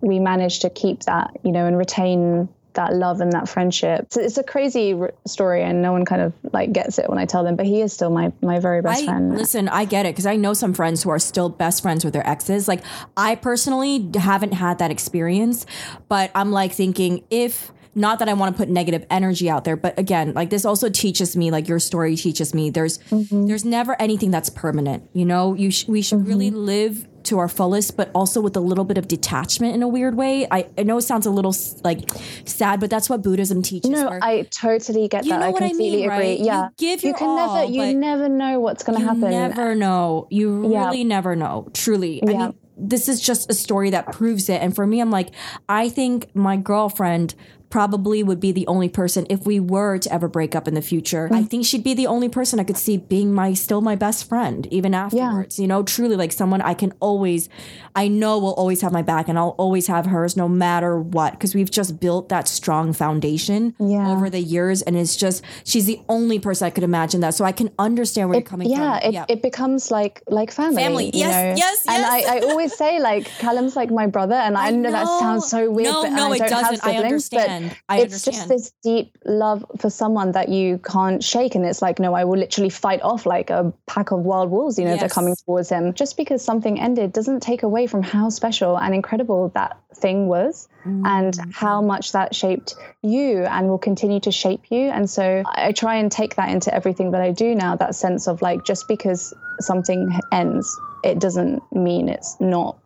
we managed to keep that, you know, and retain that love and that friendship. So it's a crazy r- story, and no one kind of like gets it when I tell them. But he is still my my very best I, friend. listen, I get it because I know some friends who are still best friends with their exes. Like, I personally haven't had that experience, but I'm like thinking if not that I want to put negative energy out there, but again, like this also teaches me, like your story teaches me, there's mm-hmm. there's never anything that's permanent. You know, you sh- we should really mm-hmm. live to our fullest, but also with a little bit of detachment in a weird way. I, I know it sounds a little like sad, but that's what Buddhism teaches. No, where I totally get You that. know I what I completely mean, agree. right? You Yeah, give your can all, never, you never know what's going to you happen. never know. You Yeah. really never know. Truly. I mean, this is just a story that proves it. And for me, I'm like, I think my girlfriend probably would be the only person if we were to ever break up in the future. Mm. I think she'd be the only person I could see being my still my best friend even afterwards. Yeah. You know, truly like someone I can always I know will always have my back and I'll always have hers no matter what because we've just built that strong foundation Yeah. over the years and it's just she's the only person I could imagine that. So I can understand where you're coming from. yeah, from. it, it becomes like like family. Family. Yes, know? yes, And yes. I, I always say like Callum's like my brother, and I, know, that sounds so weird. No, but, no, I it don't have doesn't. I siblings, understand. But I it's just this deep love for someone that you can't shake, and it's like no, I will literally fight off like a pack of wild wolves. You know, they're coming towards him. Just because something ended doesn't take away from how special and incredible that thing was and Mm-hmm. how much that shaped you and will continue to shape you. And so I try and take that into everything that I do now that sense of like, just because something ends, it doesn't mean it's not,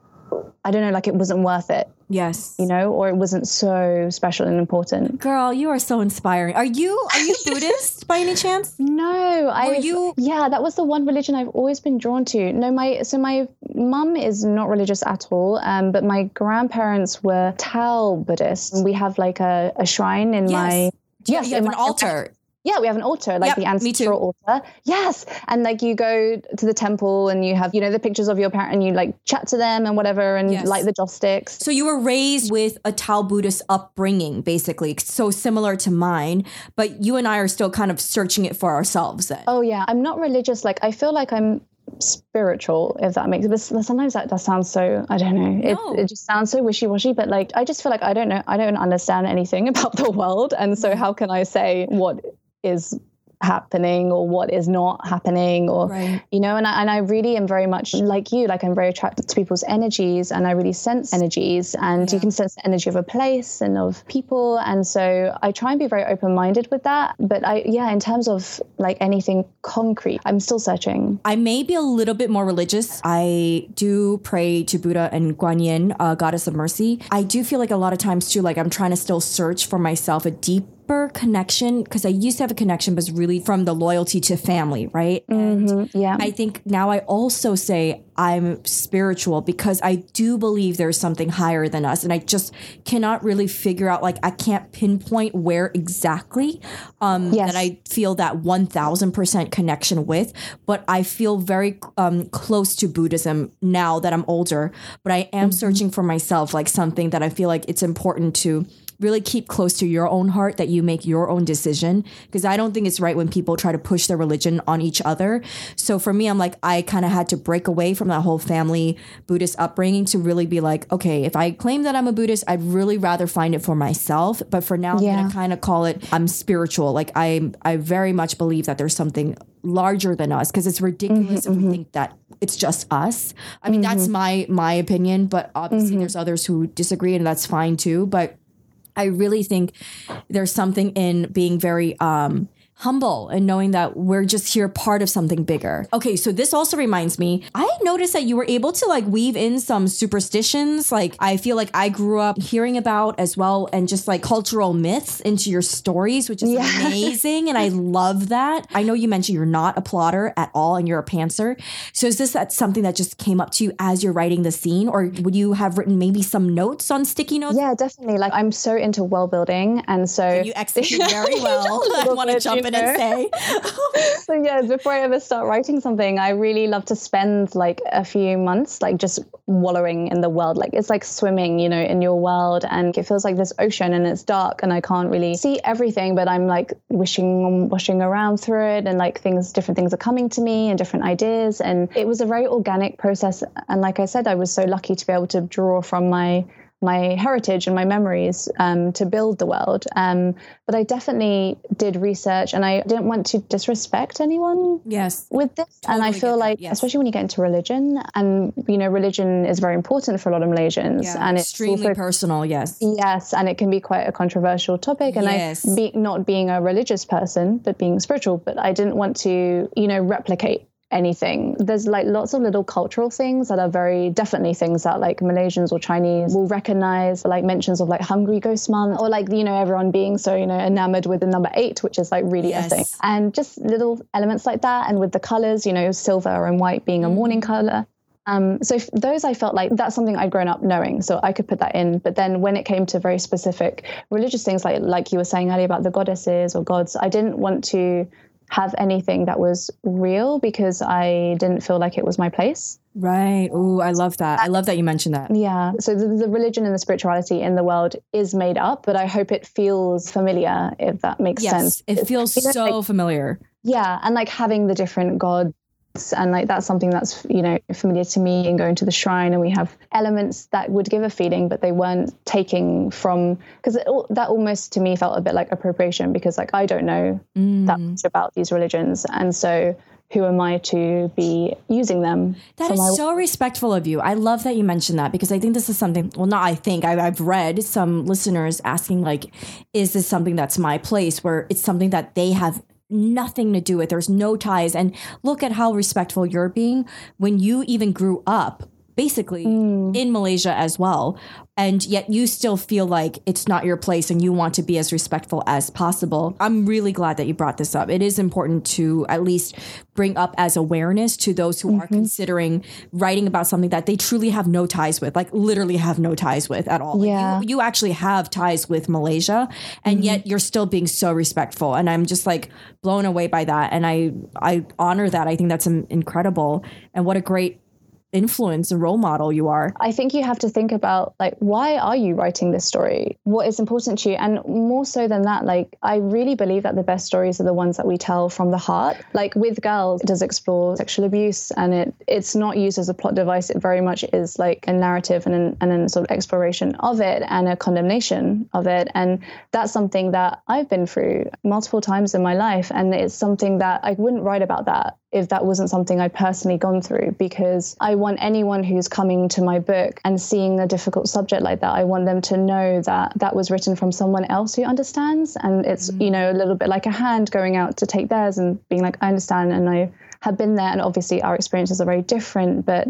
I don't know, like it wasn't worth it, Yes. you know, or it wasn't so special and important. Girl, you are so inspiring. Are you are you <laughs> Buddhist by any chance? No, I you- Yeah, that was the one religion I've always been drawn to. No, my so my mum is not religious at all, um, but my grandparents were Tao Buddhist. We have like a, a shrine in my Yeah, Yes, you have an my- altar. <laughs> Yeah, we have an altar, like Yep, the ancestral altar. Yes. And like you go to the temple and you have, you know, the pictures of your parent and you like chat to them and whatever and Yes. light the joss sticks. So you were raised with a Tao Buddhist upbringing, basically, so similar to mine. But you and I are still kind of searching it for ourselves. Then. Oh yeah. I'm not religious. Like I feel like I'm spiritual, if that makes sense. But sometimes that, that sounds so I don't know. It, No. it just sounds so wishy-washy. But like I just feel like I don't know, I don't understand anything <laughs> about the world. And so mm. how can I say what is happening or what is not happening or Right. you know and I, and I really am very much like you like I'm very attracted to people's energies and I really sense energies and you can sense the energy of a place and of people and so I try and be very open-minded with that but I yeah in terms of like anything concrete I'm still searching I may be a little bit more religious. I do pray to Buddha and guanyin uh, goddess of mercy. I do feel like a lot of times too, like I'm trying to still search for myself a deeper connection because I used to have a connection, but it's really from the loyalty to family, right? And Mm-hmm. yeah I think now I also say I'm spiritual because I do believe there's something higher than us. And I just cannot really figure out, like, I can't pinpoint where exactly um, Yes. that I feel that 1000% connection with. But I feel very um, close to Buddhism now that I'm older. But I am searching for myself, like, something that I feel like it's important to really keep close to your own heart that you make your own decision because I don't think it's right when people try to push their religion on each other. So for me, I'm like, I kind of had to break away from that whole family Buddhist upbringing to really be like, okay, if I claim that I'm a Buddhist, I'd really rather find it for myself. But for now, I'm gonna kind of call it I'm spiritual. Like I I very much believe that there's something larger than us because it's ridiculous if we mm-hmm, think that it's just us. I mean, that's mm-hmm. my my opinion, but obviously mm-hmm. there's others who disagree and that's fine too, but I really think there's something in being very um humble and knowing that we're just here part of something bigger. Okay, so this also reminds me, I noticed that you were able to like weave in some superstitions. Like I feel like I grew up hearing about as well and just like cultural myths into your stories, which is Yeah. <laughs> amazing. And I love that. I know you mentioned you're not a plotter at all and you're a pantser. So is this that something that just came up to you as you're writing the scene? Or would you have written maybe some notes on sticky notes? Yeah, definitely. Like I'm so into world building, and so You execute <laughs> very well. I <laughs> want to jump in know. say. <laughs> <laughs> so yeah, before I ever start writing something, I really love to spend like a few months like just wallowing in the world. Like it's like swimming, you know, in your world and it feels like this ocean and it's dark and I can't really see everything, but I'm like wishing I'm washing around through it and like things different things are coming to me and different ideas. And it was a very organic process. And like I said, I was so lucky to be able to draw from my my heritage and my memories um, to build the world. Um, but I definitely did research and I didn't want to disrespect anyone Yes. with this. and I feel like, yes. especially when you get into religion, and you know, religion is very important for a lot of Malaysians. Yeah, and it's extremely also personal. Yes. Yes, and it can be quite a controversial topic. And Yes. I, be, not being a religious person, but being spiritual, but I didn't want to, you know, replicate anything. There's like lots of little cultural things that are very definitely things that like Malaysians or Chinese will recognize, like mentions of like Hungry Ghost Month, or like, you know, everyone being so, you know, enamored with the number eight, which is like really Yes. a thing. And just little elements like that. And with the colors, you know, silver and white being a mourning color. Um, so f- those I felt like that's something I'd grown up knowing, so I could put that in. But then when it came to very specific religious things, like like you were saying earlier about the goddesses or gods, I didn't want to have anything that was real because I didn't feel like it was my place. Right. Oh, I love that. I love that you mentioned that. Yeah. So the, the religion and the spirituality in the world is made up, but I hope it feels familiar, if that makes Yes, sense. it feels so familiar. Yeah, and like having the different gods and like that's something that's you know familiar to me and going to the shrine and we have elements that would give a feeling but they weren't taking from because that almost to me felt a bit like appropriation because like I don't know that Mm. much about these religions and so who am I to be using them That is my so respectful of you. I love that you mentioned that because I think this is something. Well, not I think I, I've read some listeners asking like, "Is this something that's my place?" Where it's something that they have nothing to do with. There's no ties. And look at how respectful you're being when you even grew up basically mm. in Malaysia as well. And yet you still feel like it's not your place and you want to be as respectful as possible. I'm really glad that you brought this up. It is important to at least bring up as awareness to those who are mm-hmm. considering writing about something that they truly have no ties with, like literally have no ties with at all. Like, Yeah. you, you actually have ties with Malaysia and mm-hmm. yet you're still being so respectful. And I'm just like blown away by that. And I, I honor that. I think that's incredible. And what a great influence and role model you are. I think you have to think about like why are you writing this story? What is important to you? And more so than that, like I really believe that the best stories are the ones that we tell from the heart. Like with girls, it does explore sexual abuse and it it's not used as a plot device. It very much is like a narrative and an, and sort of exploration of it and a condemnation of it. And that's something that I've been through multiple times in my life. And it's something that I wouldn't write about that if that wasn't something I'd personally gone through because I want anyone who's coming to my book and seeing a difficult subject like that, I want them to know that that was written from someone else who understands. And it's, you mm. know, a little bit like a hand going out to take theirs and being like, I understand and I have been there. And obviously our experiences are very different, but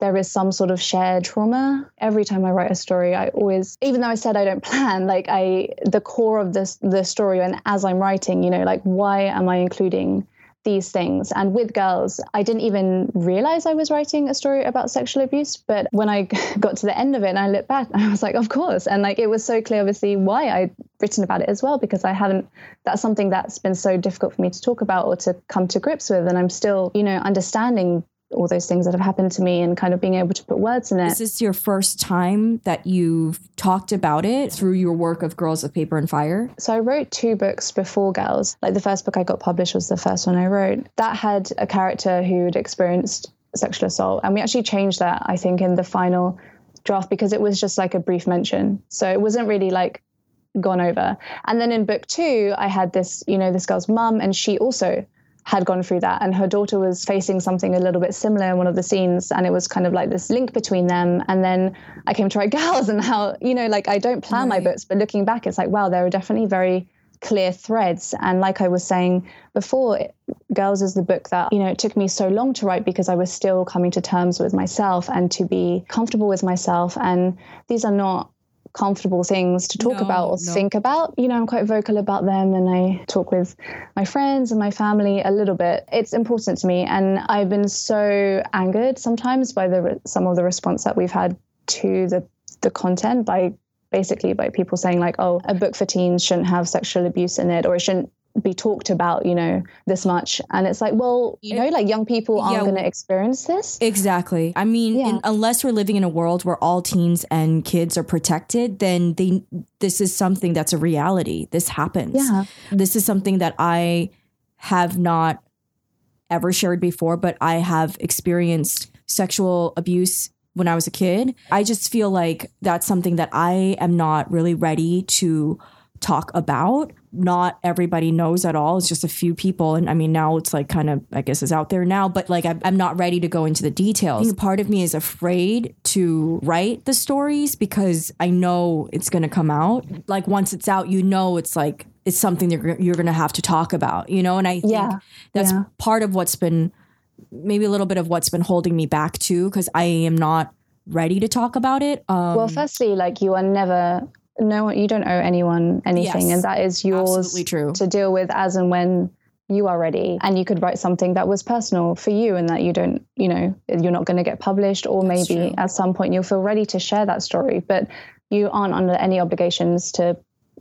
there is some sort of shared trauma. Every time I write a story, I always, even though I said I don't <laughs> plan, like I, the core of this, the story, and as I'm writing, you know, like why am I including these things. And with girls, I didn't even realize I was writing a story about sexual abuse. But when I <laughs> got to the end of it and I looked back, <laughs> I was like, of course. And like it was so clear, obviously, why I'd written about it as well, because I haven't, that's something that's been so difficult for me to talk about or to come to grips with. And I'm still, you know, understanding all those things that have happened to me and kind of being able to put words in it. Is this your first time that you've talked about it through your work of Girls of Paper and Fire? So I wrote two books before Girls. Like the first book I got published was the first one I wrote. That had a character who had experienced sexual assault. And we actually changed that, I think, in the final draft because it was just like a brief mention. So it wasn't really like gone over. And then in book two, I had this, you know, this girl's mum, and she also had gone through that and her daughter was facing something a little bit similar in one of the scenes and it was kind of like this link between them. And then i came to write <laughs> girls and how you know like i don't plan right. my books but looking back it's like wow there are definitely very clear threads. And like i was saying before girls is the book that you know it took me so long to write because i was still coming to terms with myself and to be comfortable with myself. And these are not comfortable things to talk no, about or no. think about. You know, I'm quite vocal about them and I talk with my friends and my family a little bit. It's important to me. And I've been so angered sometimes by the some of the response that we've had to the the content by basically by people saying like oh a book for teens shouldn't have sexual abuse in it or it shouldn't be talked about, you know, this much. And it's like, well, you know, like young people aren't yeah, going to experience this. Exactly. I mean, yeah. in, unless we're living in a world where all teens and kids are protected, then they this is something that's a reality. This happens. Yeah. This is something that I have not ever shared before, but I have experienced sexual abuse when I was a kid. I just feel like that's something that I am not really ready to talk about. Not everybody knows at all. It's just a few people. And I mean, now it's like kind of, I guess, is out there now, but like I'm not ready to go into the details. part of me is afraid to write the stories because I know it's going to come out. Like once it's out, you know, it's like, it's something that you're, you're going to have to talk about, you know? And I think yeah. that's yeah. part of what's been maybe a little bit of what's been holding me back too, because I am not ready to talk about it. Um, well, firstly, like you are never no one you don't owe anyone anything. Yes, and that is yours to deal with as and when you are ready. And you could write something that was personal for you and that you don't you know you're not going to get published or That's maybe true. at some point you'll feel ready to share that story. But you aren't under any obligations to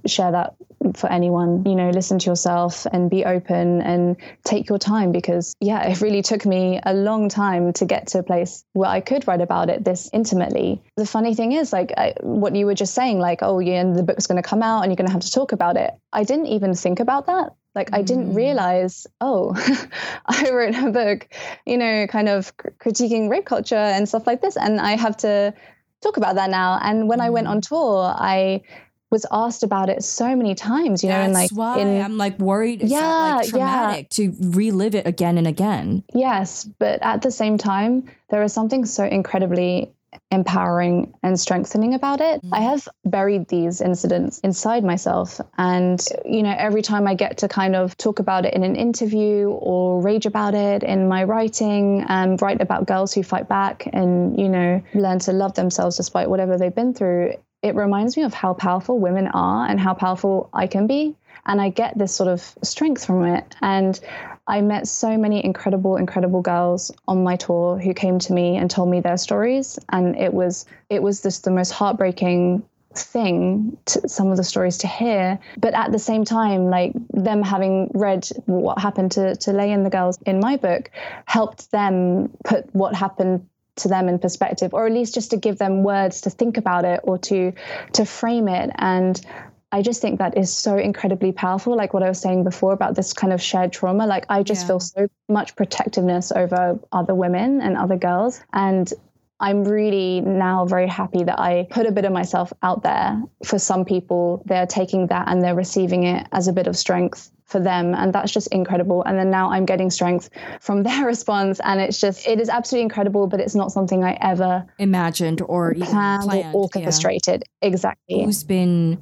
share that for anyone you know listen to yourself and be open and take your time because yeah it really took me a long time to get to a place where i could write about it this intimately the funny thing is like I, what you were just saying like oh yeah and the book's going to come out and you're going to have to talk about it i didn't even think about that like I didn't mm. realize, oh, <laughs> I wrote a book, you know, kind of critiquing rape culture and stuff like this, and I have to talk about that now. And when I went on mm. tour, I was asked about it so many times, you know, That's and like why in, I'm like worried. It's yeah, like traumatic yeah. to relive it again and again. Yes, but at the same time, there is something so incredibly empowering and strengthening about it. Mm-hmm. I have buried these incidents inside myself. And, you know, every time I get to kind of talk about it in an interview or rage about it in my writing and write about girls who fight back and, you know, learn to love themselves despite whatever they've been through, it reminds me of how powerful women are and how powerful I can be. And I get this sort of strength from it. And I met so many incredible, incredible girls on my tour who came to me and told me their stories. And it was it was just the most heartbreaking thing to some of the stories to hear but at the same time like them having read what happened to to Lei and the girls in my book helped them put what happened to them in perspective or at least just to give them words to think about it or to to frame it and I just think that is so incredibly powerful. Like what I was saying before about this kind of shared trauma. Like I just yeah. feel so much protectiveness over other women and other girls. And I'm really now very happy that I put a bit of myself out there for some people. They're taking that and they're receiving it as a bit of strength for them and that's just incredible and then now i'm getting strength from <laughs> their response and it's just it is absolutely incredible but it's not something i ever imagined or planned, planned or orchestrated yeah. exactly who's been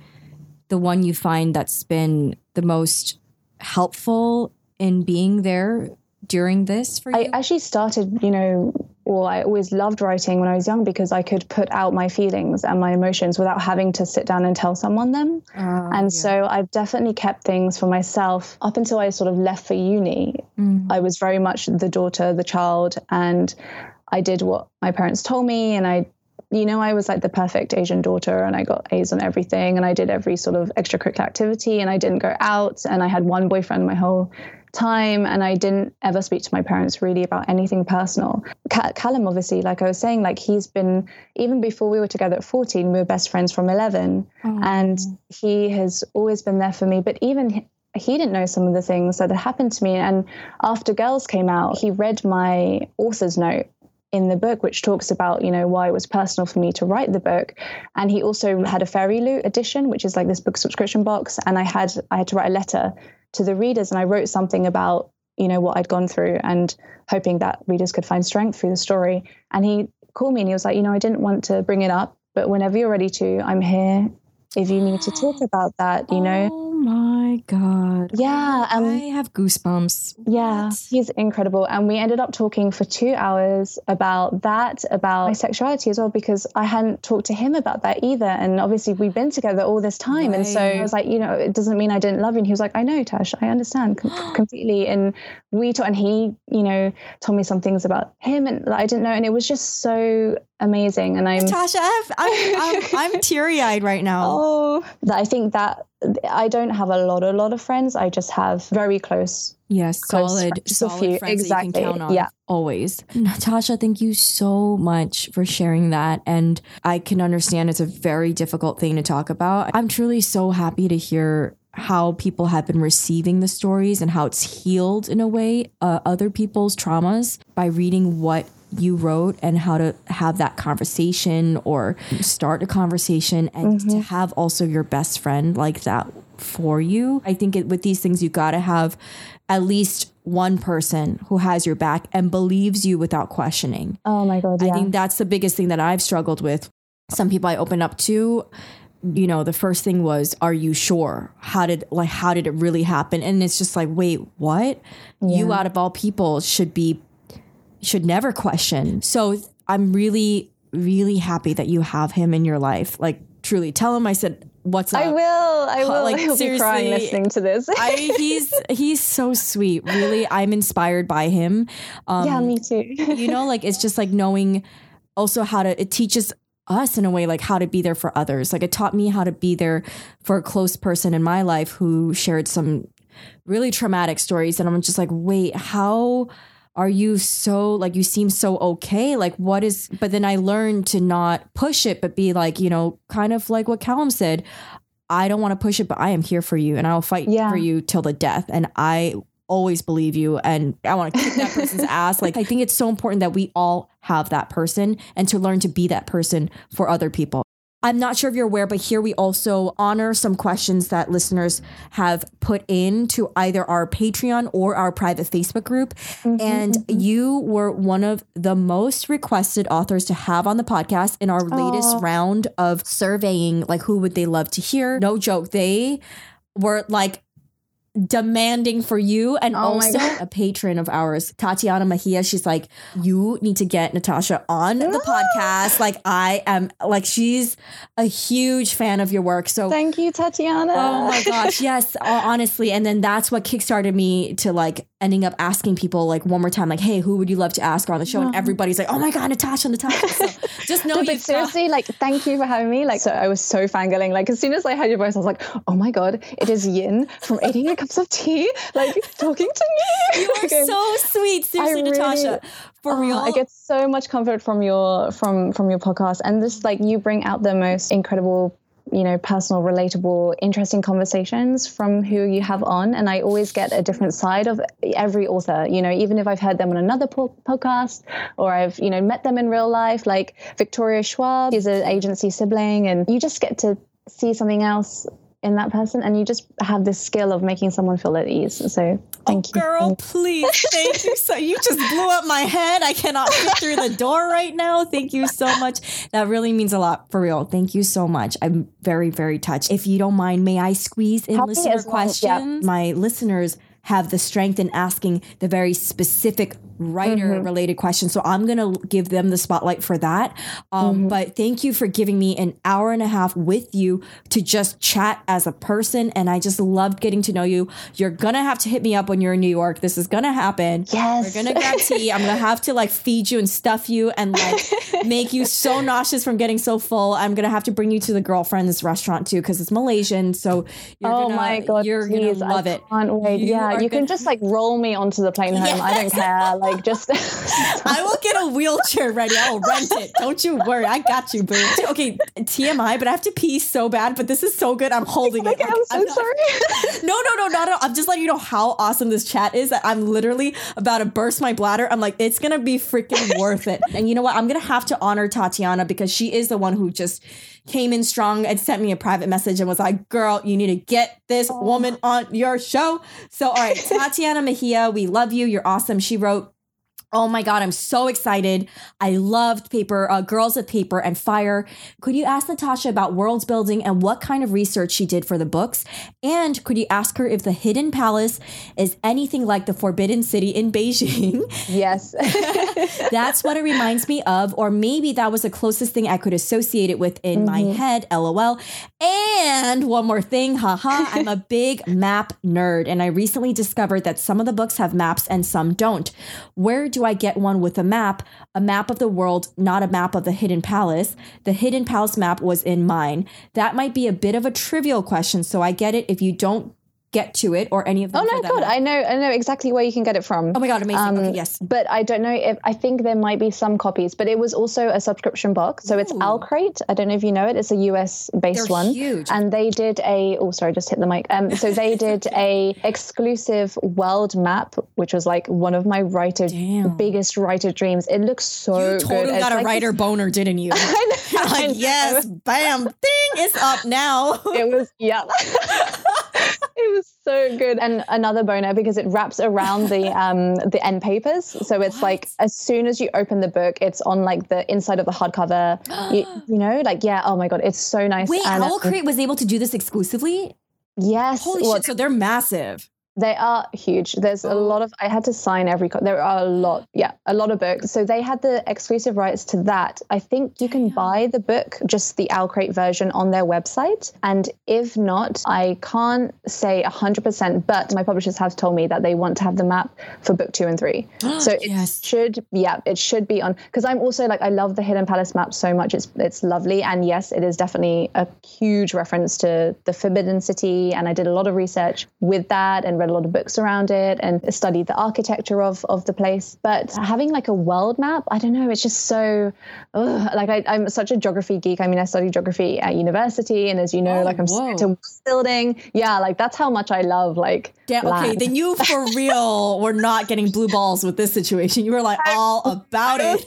the one you find that's been the most helpful in being there during this for you? I actually started, you know, well, I always loved writing when I was young because I could put out my feelings and my emotions without having to sit down and tell someone them. Uh, and yeah. so I've definitely kept things for myself up until I sort of left for uni. Mm. I was very much the daughter, the child, and I did what my parents told me and I you know, I was like the perfect Asian daughter and I got A's on everything and I did every sort of extracurricular activity and I didn't go out and I had one boyfriend my whole time and I didn't ever speak to my parents really about anything personal. Callum, obviously, like I was saying, like he's been, even before we were together at 14, we were best friends from 11. Oh. And he has always been there for me. But even he didn't know some of the things that had happened to me. And after Girls came out, he read my author's note in the book, which talks about, you know, why it was personal for me to write the book. And he also had a Fairy Loot edition, which is like this book subscription box. And I had I had to write a letter to the readers and I wrote something about, you know, what I'd gone through and hoping that readers could find strength through the story. And he called me and he was like, you know, I didn't want to bring it up, but whenever you're ready to, I'm here if you need to talk about that, you know. Oh my god. Yeah, um, I have goosebumps. Yeah, what? he's incredible and we ended up talking for 2 hours about that, about my sexuality as well because I hadn't talked to him about that either and obviously we've been together all this time right. and so I was like, you know, it doesn't mean I didn't love you and he was like, I know Tash, I understand com- <gasps> completely and we talked and he, you know, told me some things about him and I didn't know and it was just so amazing. And I'm Tasha, I'm, I'm, I'm <laughs> teary eyed right now. Oh, I think that I don't have a lot, a lot of friends. I just have very close. Yes, close solid, solid friends exactly. that you can count on. Yeah, always. Natasha, thank you so much for sharing that. And I can understand it's a very difficult thing to talk about. I'm truly so happy to hear how people have been receiving the stories and how it's healed in a way uh, other people's traumas by reading what you wrote and how to have that conversation or start a conversation and mm-hmm. to have also your best friend like that for you. I think it, with these things, you got to have at least one person who has your back and believes you without questioning. Oh my God. Yeah. I think that's the biggest thing that I've struggled with. Some people I open up to, you know, the first thing was, are you sure? How did, like, how did it really happen? And it's just like, wait, what? Yeah. You out of all people should be should never question. So I'm really, really happy that you have him in your life. Like truly, tell him I said what's up. I will. I will. Like, He'll seriously, be crying listening to this. I, he's he's so sweet. Really, I'm inspired by him. Um, yeah, me too. you know, like it's just like knowing also how to. It teaches us in a way like how to be there for others. Like it taught me how to be there for a close person in my life who shared some really traumatic stories, and I'm just like, wait, how are you so like you seem so okay like what is but then i learned to not push it but be like you know kind of like what callum said i don't want to push it but i am here for you and i'll fight yeah. for you till the death and i always believe you and I want to kick that person's <laughs> ass. Like I think it's so important that we all have that person and to learn to be that person for other people. I'm not sure if you're aware, but here we also honor some questions that listeners have put in to either our Patreon or our private Facebook group. Mm-hmm, and mm-hmm. you were one of the most requested authors to have on the podcast in our Aww. latest round of surveying, like who would they love to hear. No joke. They were like demanding for you and oh also a patron of ours tatiana Mejia she's like you need to get natasha on the ah. podcast. Like i am like she's a huge fan of your work. So thank you tatiana. Oh my gosh. Yes honestly. And then that's what kickstarted me to like ending up asking people like one more time like hey who would you love to ask on the show? And mm-hmm. everybody's like oh my god natasha natasha. So just know no, but seriously got- like thank you for having me. Like so i was so fangirling. Like as soon as i heard your voice i was like oh my god it is yin from 88 cups of tea, like talking to me. <laughs> You are so sweet, seriously, really, Natasha. For oh, real, I get so much comfort from your from from your podcast, and just like you bring out the most incredible you know personal relatable interesting conversations from who you have on. And i always get a different side of every author. You know even if i've heard them on another po- podcast or i've you know met them in real life like victoria schwab is an agency sibling and you just get to see something else in that person and you just have this skill of making someone feel at ease. So thank oh, you. girl please. Thank you so you just blew up my head. I cannot fit through the door right now. Thank you so much. That really means a lot for real. Thank you so much. I'm very very touched. If you don't mind may i squeeze in listener questions yeah. my listeners have the strength in asking the very specific writer related questions. So I'm going to give them the spotlight for that. Um, But thank you for giving me an hour and a half with you to just chat as a person. And I just loved getting to know you. You're going to have to hit me up when you're in New York. This is going to happen. Yes. We're going to grab tea. I'm going to have to like feed you and stuff you and like make you so <laughs> nauseous from getting so full. I'm going to have to bring you to the girlfriend's restaurant too because it's Malaysian. So you're oh gonna, my god, you're going to love I it. Can't wait. You yeah, you can gonna- just like roll me onto the plane home. I don't care. Like just <laughs> I will get a wheelchair ready. I will rent it. Don't you worry. I got you, boo. Okay, TMI, but I have to pee so bad. But this is so good. I'm holding it. Okay, I'm so not- sorry. <laughs> No, no, no, not at all. I'm just letting you know how awesome this chat is. That I'm literally about to burst my bladder. I'm like, it's gonna be freaking worth it. And you know what? I'm gonna have to honor Tatiana because she is the one who just came in strong and sent me a private message and was like, "Girl, you need to get this oh. woman on your show." So, all right, <laughs> Tatiana Mejia, we love you. You're awesome. She wrote. Oh my God, I'm so excited. I loved paper, uh, Girls of Paper and Fire. Could you ask Natasha about world building and what kind of research she did for the books? And could you ask her if the Hidden Palace is anything like the Forbidden City in Beijing? <laughs> yes. <laughs> <laughs> That's what it reminds me of, or maybe that was the closest thing I could associate it with in my head, lol. And one more thing, haha, I'm a big map nerd, and I recently discovered that some of the books have maps and some don't. Where do I get one with a map? A map of the world, not a map of the Hidden Palace. The Hidden Palace map was in mine. That might be a bit of a trivial question, so I get it if you don't get to it or any of them. Oh no, God. I know, I know exactly where you can get it from. Oh my god, amazing. okay, yes. But I don't know if I think there might be some copies, but it was also a subscription box. So it's Ooh. OwlCrate. I don't know if you know it. It's a US based They're one. huge. And they did a oh sorry, just hit the mic. Um so they <laughs> did a exclusive world map, which was like one of my writer Damn. biggest writer dreams. It looks so You totally good. It's got a like writer boner, didn't you? <laughs> I know, <laughs> You're I like, yes, bam, thing is up now. it was yeah <laughs> it was so good. And another boner because it wraps around the <laughs> um the end papers. So it's like as soon as you open the book it's on like the inside of the hardcover. <gasps> You, you know like yeah oh my god it's so nice. Wait, and, Owl Crate was able to do this exclusively? yes. Holy well, shit, so they're massive. They are huge. There's a lot oh. of. I had to sign every. There are a lot. Yeah, a lot of books. So they had the exclusive rights to that. I think you can buy the book, just the OwlCrate version, on their website. And if not, I can't say hundred percent. But my publishers have told me that they want to have the map for book two and three. <gasps> so it Yes. should. Yeah, it should be on. Because I'm also like I love the Hidden Palace map so much. It's it's lovely. And yes, it is definitely a huge reference to the Forbidden City. And I did a lot of research with that and read a lot of books around it and studied the architecture of of the place. But having like a world map, I don't know, it's just so ugh, like I, I'm such a geography geek. I mean, I studied geography at university, and as you know, Oh, like I'm oh, whoa. into building. Yeah, like that's how much I love like. Okay, land. then you for <laughs> real were not getting blue balls with this situation. You were like all about it.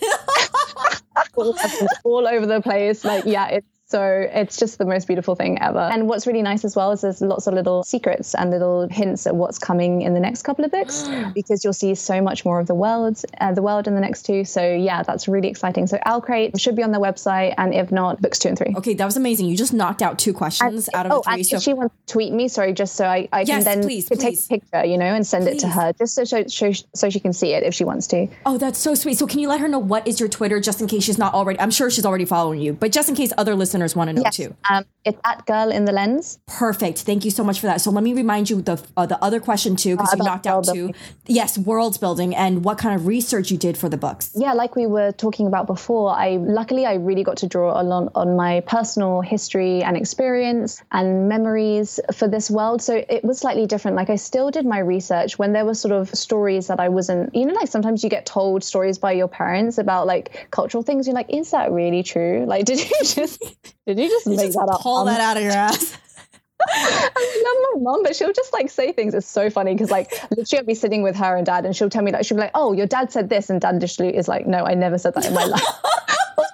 all <laughs> all over the place. Like, yeah, it's so it's just the most beautiful thing ever. And what's really nice as well is there's lots of little secrets and little hints at what's coming in the next couple of books <gasps> because you'll see so much more of the world, uh, the world in the next two. So yeah, that's really exciting. So OwlCrate should be on their website, and if not, books two and three. Okay, that was amazing. You just knocked out two questions out of oh, three. and So she wants to tweet me, sorry, just so I, I Yes, can then please, take please. a picture, you know, and send it to her, just so, so so so she can see it if she wants to. Oh, that's so sweet. So can you let her know what is your Twitter just in case she's not already I'm sure she's already following you, but just in case other listeners want to know too. Um, it's at Girl in the Lens. Perfect. Thank you so much for that. So let me remind you the uh, the other question too, because you about knocked out two. Yes, world building and what kind of research you did for the books. yeah, like we were talking about before, I luckily I really got to draw a lot on my personal history and experience and memories for this world. So it was slightly different. Like I still did my research when there were sort of stories that I wasn't, you know, like sometimes you get told stories by your parents about like cultural things. You're like, is that really true? Like, did you <laughs> just did you just make Just that up? pull that out of your <laughs> ass. I love my mom, but she'll just like say things. It's so funny because like <laughs> literally I'll be sitting with her and dad, and she'll tell me like she'll be like, "Oh, your dad said this," and dad literally is like, "No, I never said that in my life." <laughs>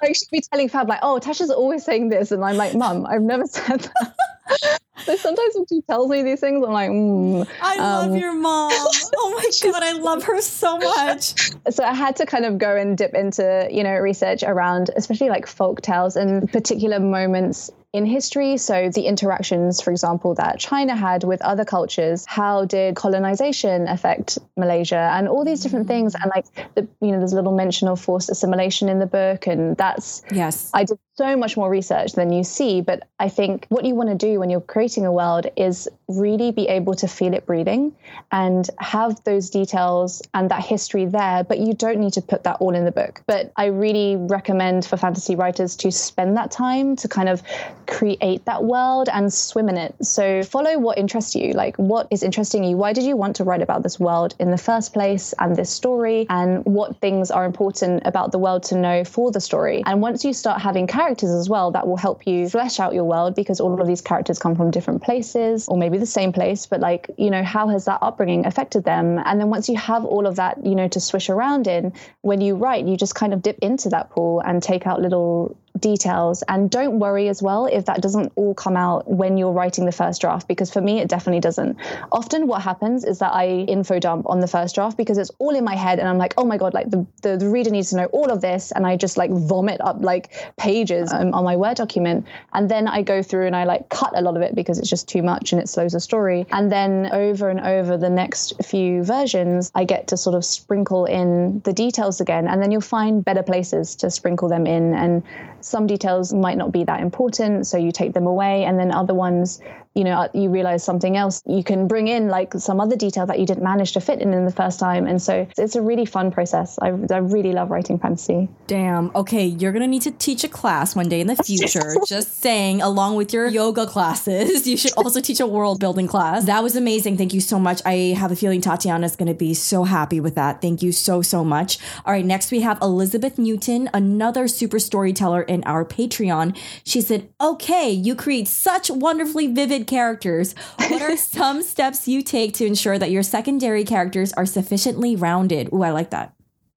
Like she'll be telling Fab like, "Oh, Tasha's always saying this," and I'm like, "Mum, I've never said that." So sometimes when she tells me these things, I'm like, mm. I love your mom. <laughs> Oh my god, I love her so much. so I had to kind of go and dip into, you know, research around especially like folk tales and particular moments in history. So the interactions, for example, that China had with other cultures, how did colonization affect Malaysia and all these different things. And like, the, you know, there's a little mention of forced assimilation in the book. And that's, yes, I did so much more research than you see. But I think what you want to do when you're creating a world is really be able to feel it breathing and have those details and that history there. But you don't need to put that all in the book. But I really recommend for fantasy writers to spend that time to kind of create that world and swim in it. So follow what interests you, like what is interesting you. Why did you want to write about this world in the first place and this story? And what things are important about the world to know for the story? And once you start having characters as well, that will help you flesh out your world because all of these characters come from different places or maybe the same place, but like, you know, how has that upbringing affected them? And then once you have all of that, you know, to swish around in, when you write, you just kind of dip into that pool and take out little details. And don't worry as well if that doesn't all come out when you're writing the first draft, because for me, it definitely doesn't. Often what happens is that I info dump on the first draft because it's all in my head and I'm like, oh my God, like the, the, the reader needs to know all of this. And I just like vomit up like pages um, on my Word document. And then I go through and I like cut a lot of it because it's just too much and it slows the story. And then over and over the next few versions, I get to sort of sprinkle in the details again. And then you'll find better places to sprinkle them in. And some details might not be that important, so you take them away, and then other ones you know you realize something else you can bring in like some other detail that you didn't manage to fit in in the first time. And so it's a really fun process. I, I really love writing fantasy. Damn. Okay you're gonna need to teach a class one day in the <laughs> future just saying along with your yoga classes. <laughs> You should also teach a world building class. That was amazing. Thank you so much. I have a feeling tatiana is gonna be so happy with that. Thank you so so much. All right next we have elizabeth newton another super storyteller in our patreon. She said okay you create such wonderfully vivid characters, what are <laughs> some steps you take to ensure that your secondary characters are sufficiently rounded? Ooh, I like that.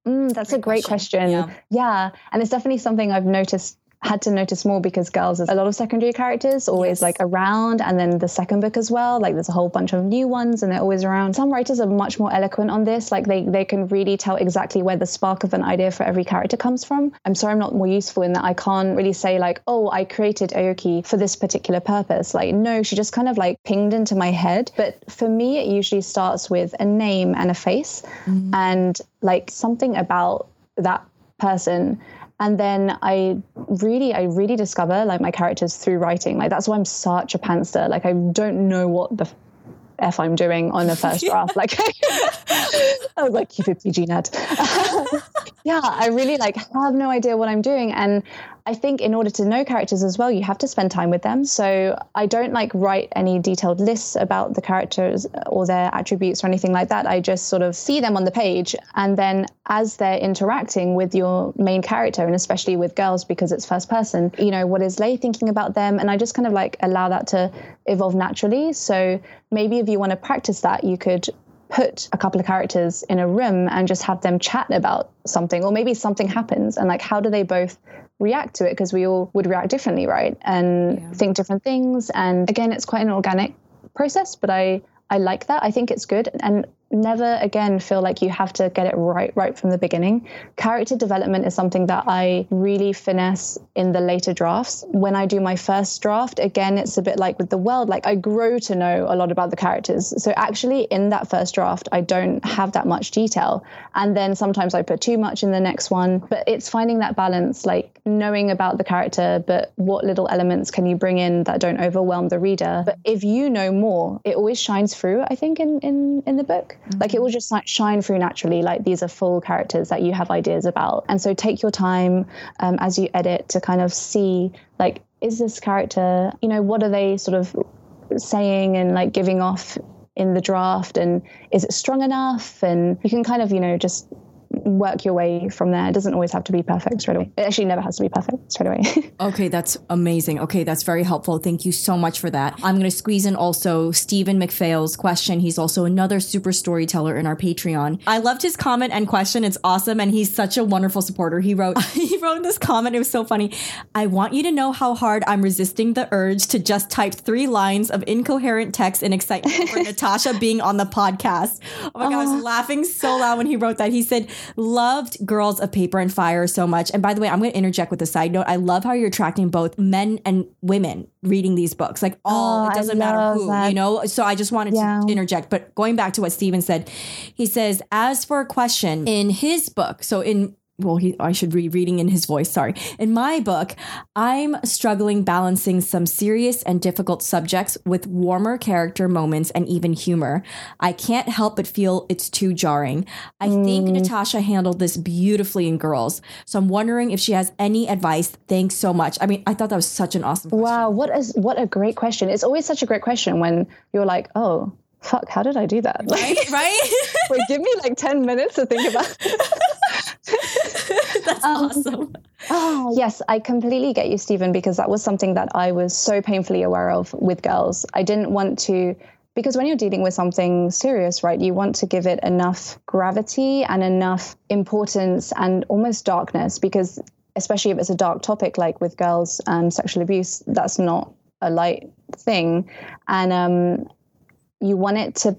Mm, that's great a great question. question. Yeah. yeah. And it's definitely something I've noticed had to notice more because girls there's a lot of secondary characters always yes. like around and then the second book as well like there's a whole bunch of new ones and they're always around. Some writers are much more eloquent on this like they they can really tell exactly where the spark of an idea for every character comes from. I'm sorry i'm not more useful in that i can't really say like oh i created aoki for this particular purpose. Like no she just kind of like pinged into my head. But for me it usually starts with a name and a face. Mm-hmm. and like something about that person and then i really i really discover like my characters through writing. Like that's why i'm such a pantser like i don't know what the f i'm doing on the first <laughs> draft. Like <laughs> i was like keep it pg ned yeah i really like have no idea what i'm doing. And I think in order to know characters as well, you have to spend time with them. So I don't like write any detailed lists about the characters or their attributes or anything like that. I just sort of see them on the page. And then as they're interacting with your main character, and especially with girls because it's first person, you know, what is Lei thinking about them? And I just kind of like allow that to evolve naturally. So maybe if you want to practice that, you could put a couple of characters in a room and just have them chat about something or maybe something happens and like how do they both react to it because we all would react differently, right? And yeah. think different things. And again, it's quite an organic process, but I I like that. I think it's good. And never again feel like you have to get it right right from the beginning. Character development is something that I really finesse in the later drafts. When I do my first draft, again, it's a bit like with the world, like I grow to know a lot about the characters. So actually, in that first draft, I don't have that much detail. And then sometimes I put too much in the next one. But it's finding that balance, like knowing about the character, but what little elements can you bring in that don't overwhelm the reader? But if you know more, it always shines through, I think, in, in, in the book. Mm-hmm. Like it will just like shine through naturally. Like these are full characters that you have ideas about. And so take your time um, as you edit to kind of see like, is this character, you know, what are they sort of saying and like giving off in the draft and is it strong enough and you can kind of you know just work your way from there. It doesn't always have to be perfect straight away. It actually never has to be perfect straight away. <laughs> okay, that's amazing. Okay, that's very helpful. Thank you so much for that. I'm going to squeeze in also Stephen McPhail's question. He's also another super storyteller in our Patreon. I loved his comment and question. It's awesome and he's such a wonderful supporter. He wrote <laughs> he wrote this comment. It was so funny. I want you to know how hard I'm resisting the urge to just type 3 lines of incoherent text in excitement for <laughs> Natasha being on the podcast. Oh my god, I was laughing so loud when he wrote that. He said loved Girls of Paper and Fire so much. And by the way, I'm going to interject with a side note. I love how you're attracting both men and women reading these books. Like all, Oh, it doesn't matter who, that. you know? So I just wanted Yeah. to interject. But going back to what Steven said, he says, as for a question in his book, so in well, he, I should be reading in his voice. Sorry. In my book, I'm struggling balancing some serious and difficult subjects with warmer character moments and even humor. I can't help but feel it's too jarring. I think Mm. Natasha handled this beautifully in Girls. So I'm wondering if she has any advice. Thanks so much. I mean, I thought that was such an awesome question. Wow, what is what a great question. It's always such a great question when you're like, oh, fuck, how did I do that? Like, <laughs> Right? right? <laughs> wait, give me like 10 minutes to think about <laughs> That's Um, awesome. Oh, yes, I completely get you, Stephen, because that was something that I was so painfully aware of with girls. I didn't want to, because when you're dealing with something serious, right, you want to give it enough gravity and enough importance and almost darkness, because especially if it's a dark topic like with girls and sexual abuse, that's not a light thing. And um, you want it to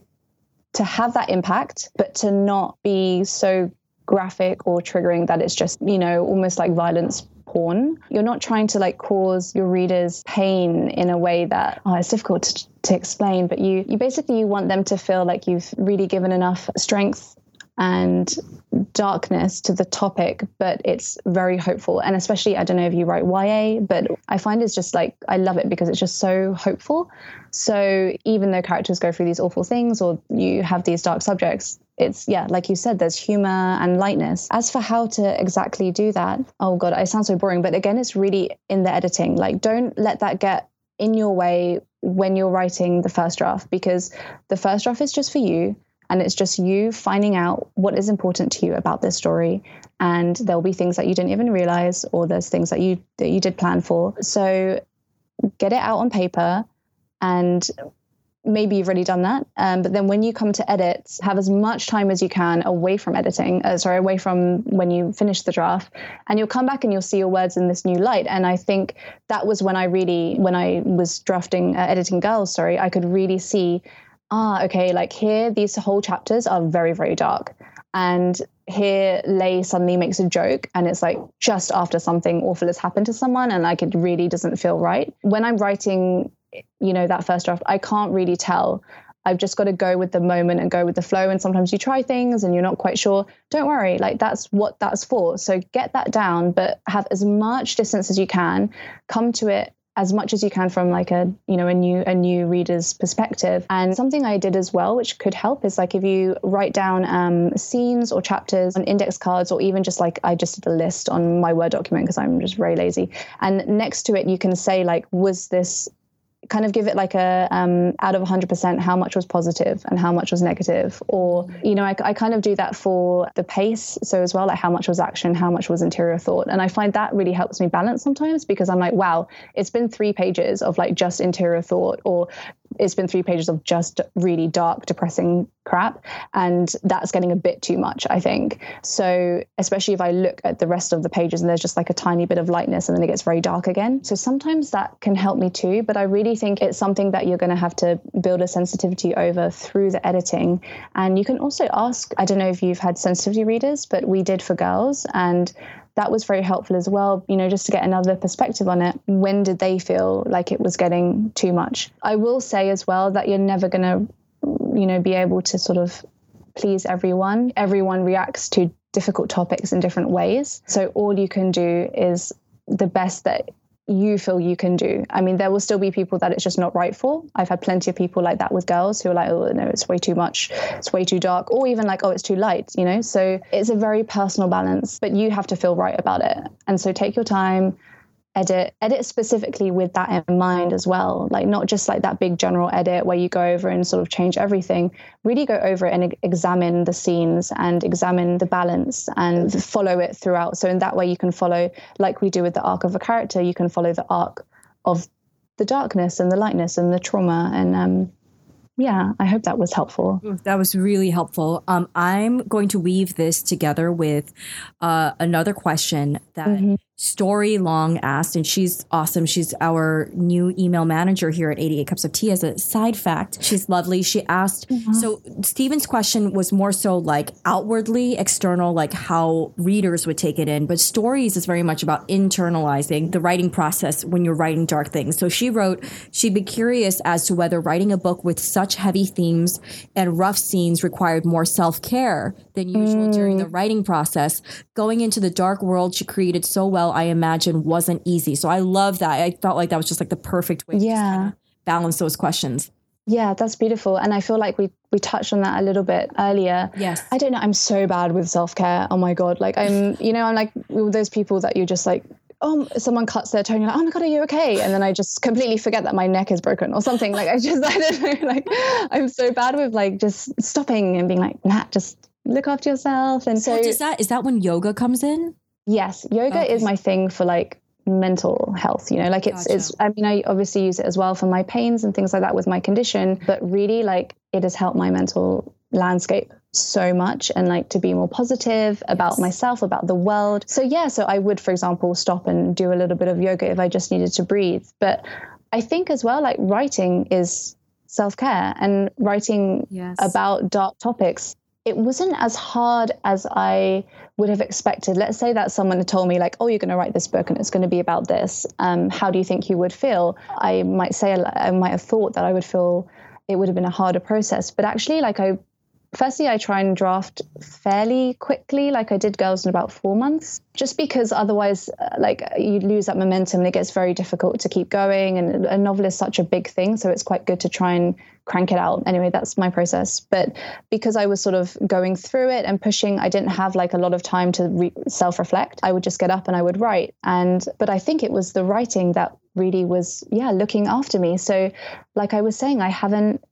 to have that impact, but to not be so graphic or triggering that it's just, you know, almost like violence porn. You're not trying to like cause your readers pain in a way that oh, it's difficult to, to explain, but you you basically you want them to feel like you've really given enough strength and darkness to the topic, but it's very hopeful. And especially, I don't know if you write YA, but I find it's just like, I love it because it's just so hopeful. So even though characters go through these awful things or you have these dark subjects, it's, yeah, like you said, there's humor and lightness. As for how to exactly do that, oh God, I sound so boring. But again, it's really in the editing. Like, don't let that get in your way when you're writing the first draft because the first draft is just for you and it's just you finding out what is important to you about this story. And there'll be things that you didn't even realize or there's things that you that you did plan for. So get it out on paper and maybe you've already done that. Um, but then when you come to edit have as much time as you can away from editing uh, sorry away from when you finish the draft. And you'll come back and you'll see your words in this new light. And i think that was when i really when i was drafting uh, editing girls sorry i could really see ah, okay, like here, these whole chapters are very, very dark. And here, Lei suddenly makes a joke, and it's like just after something awful has happened to someone, and like it really doesn't feel right. When I'm writing, you know, that first draft, I can't really tell. I've just got to go with the moment and go with the flow. And sometimes you try things and you're not quite sure. Don't worry, like that's what that's for. So get that down, but have as much distance as you can. Come to it as much as you can from like a you know a new a new reader's perspective. And something i did as well which could help is like if you write down um, scenes or chapters on index cards or even just like i just did a list on my word document because i'm just very lazy. And next to it you can say like was this kind of give it like a um, out of 100% how much was positive and how much was negative? Or you know I, I kind of do that for the pace. So as well like how much was action how much was interior thought. And i find that really helps me balance sometimes because i'm like wow it's been three pages of like just interior thought or it's been three pages of just really dark depressing crap and that's getting a bit too much i think. So especially if i look at the rest of the pages and there's just like a tiny bit of lightness and then it gets very dark again. So sometimes that can help me too but i really think it's something that you're going to have to build a sensitivity over through the editing. And you can also ask i don't know if you've had sensitivity readers but we did for girls and that was very helpful as well, you know, just to get another perspective on it. When did they feel like it was getting too much? I will say as well that you're never going to, you know, be able to sort of please everyone. Everyone reacts to difficult topics in different ways. So all you can do is the best that you feel you can do. I mean, there will still be people that it's just not right for. I've had plenty of people like that with girls who are like, oh, no, it's way too much. It's way too dark. Or even like, oh, it's too light, you know? So it's a very personal balance, but you have to feel right about it. And so take your time, edit, edit specifically with that in mind as well. Like, not just like that big general edit where you go over and sort of change everything. Really go over it and examine the scenes and examine the balance and follow it throughout. So in that way, you can follow, like we do with the arc of a character, you can follow the arc of the darkness and the lightness and the trauma. And um, yeah, I hope that was helpful. That was really helpful. Um, I'm going to weave this together with uh, another question that Story Long asked, and she's awesome. She's our new email manager here at 88 Cups of Tea. As a side fact, she's lovely. She asked, mm-hmm. so Stephen's question was more so like outwardly external, like how readers would take it in, but stories is very much about internalizing the writing process when you're writing dark things. So she wrote, she'd be curious as to whether writing a book with such heavy themes and rough scenes required more self care than usual during the mm. writing process. Going into the dark world she created so well, I imagine wasn't easy. So I love that. I felt like that was just like the perfect way to Yeah. kinda balance those questions. Yeah, that's beautiful. And I feel like we we touched on that a little bit earlier. Yes. I don't know. I'm so bad with self care. Oh my god. Like I'm, you know, I'm like those people that you're just like, oh, someone cuts their toe, and you're like, oh my god, are you okay? And then I just completely forget that my neck is broken or something. Like I just, <laughs> I don't know. Like I'm so bad with like just stopping and being like, nah, just look after yourself. And so Well, is that is that when yoga comes in? Yes, yoga Okay. is my thing for like mental health, you know, like it's Gotcha. it's I mean I obviously use it as well for my pains and things like that with my condition, but really like it has helped my mental landscape so much and like to be more positive about Yes. myself, about the world. So yeah, so I would for example stop and do a little bit of yoga if I just needed to breathe. But I think as well like writing is self-care and writing Yes. about dark topics it wasn't as hard as I would have expected. Let's say that someone had told me, like, oh, you're going to write this book and it's going to be about this. Um, how do you think you would feel? I might say, I might have thought that I would feel it would have been a harder process. But actually, like, I firstly, I try and draft fairly quickly. Like, I did Girls in about four months, just because otherwise, uh, like, you lose that momentum and it gets very difficult to keep going. And a novel is such a big thing. So it's quite good to try and crank it out. Anyway, that's my process. But because I was sort of going through it and pushing, I didn't have like a lot of time to re- self-reflect. I would just get up and I would write. And but I think it was the writing that really was yeah, looking after me. So like I was saying, I haven't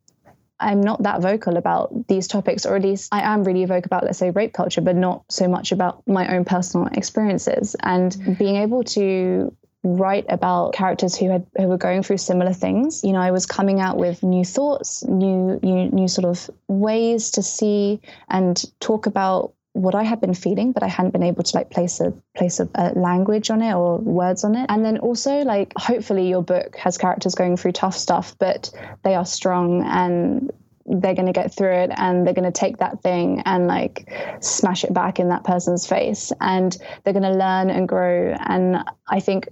I'm not that vocal about these topics, or at least I am really vocal about, let's say, rape culture, but not so much about my own personal experiences. And mm. being able to write about characters who had who were going through similar things, you know, I was coming out with new thoughts, new new new sort of ways to see and talk about what I had been feeling, but I hadn't been able to like place a place a, a language on it or words on it. And then also like hopefully your book has characters going through tough stuff, but they are strong and they're going to get through it and they're going to take that thing and like smash it back in that person's face and they're going to learn and grow. And I think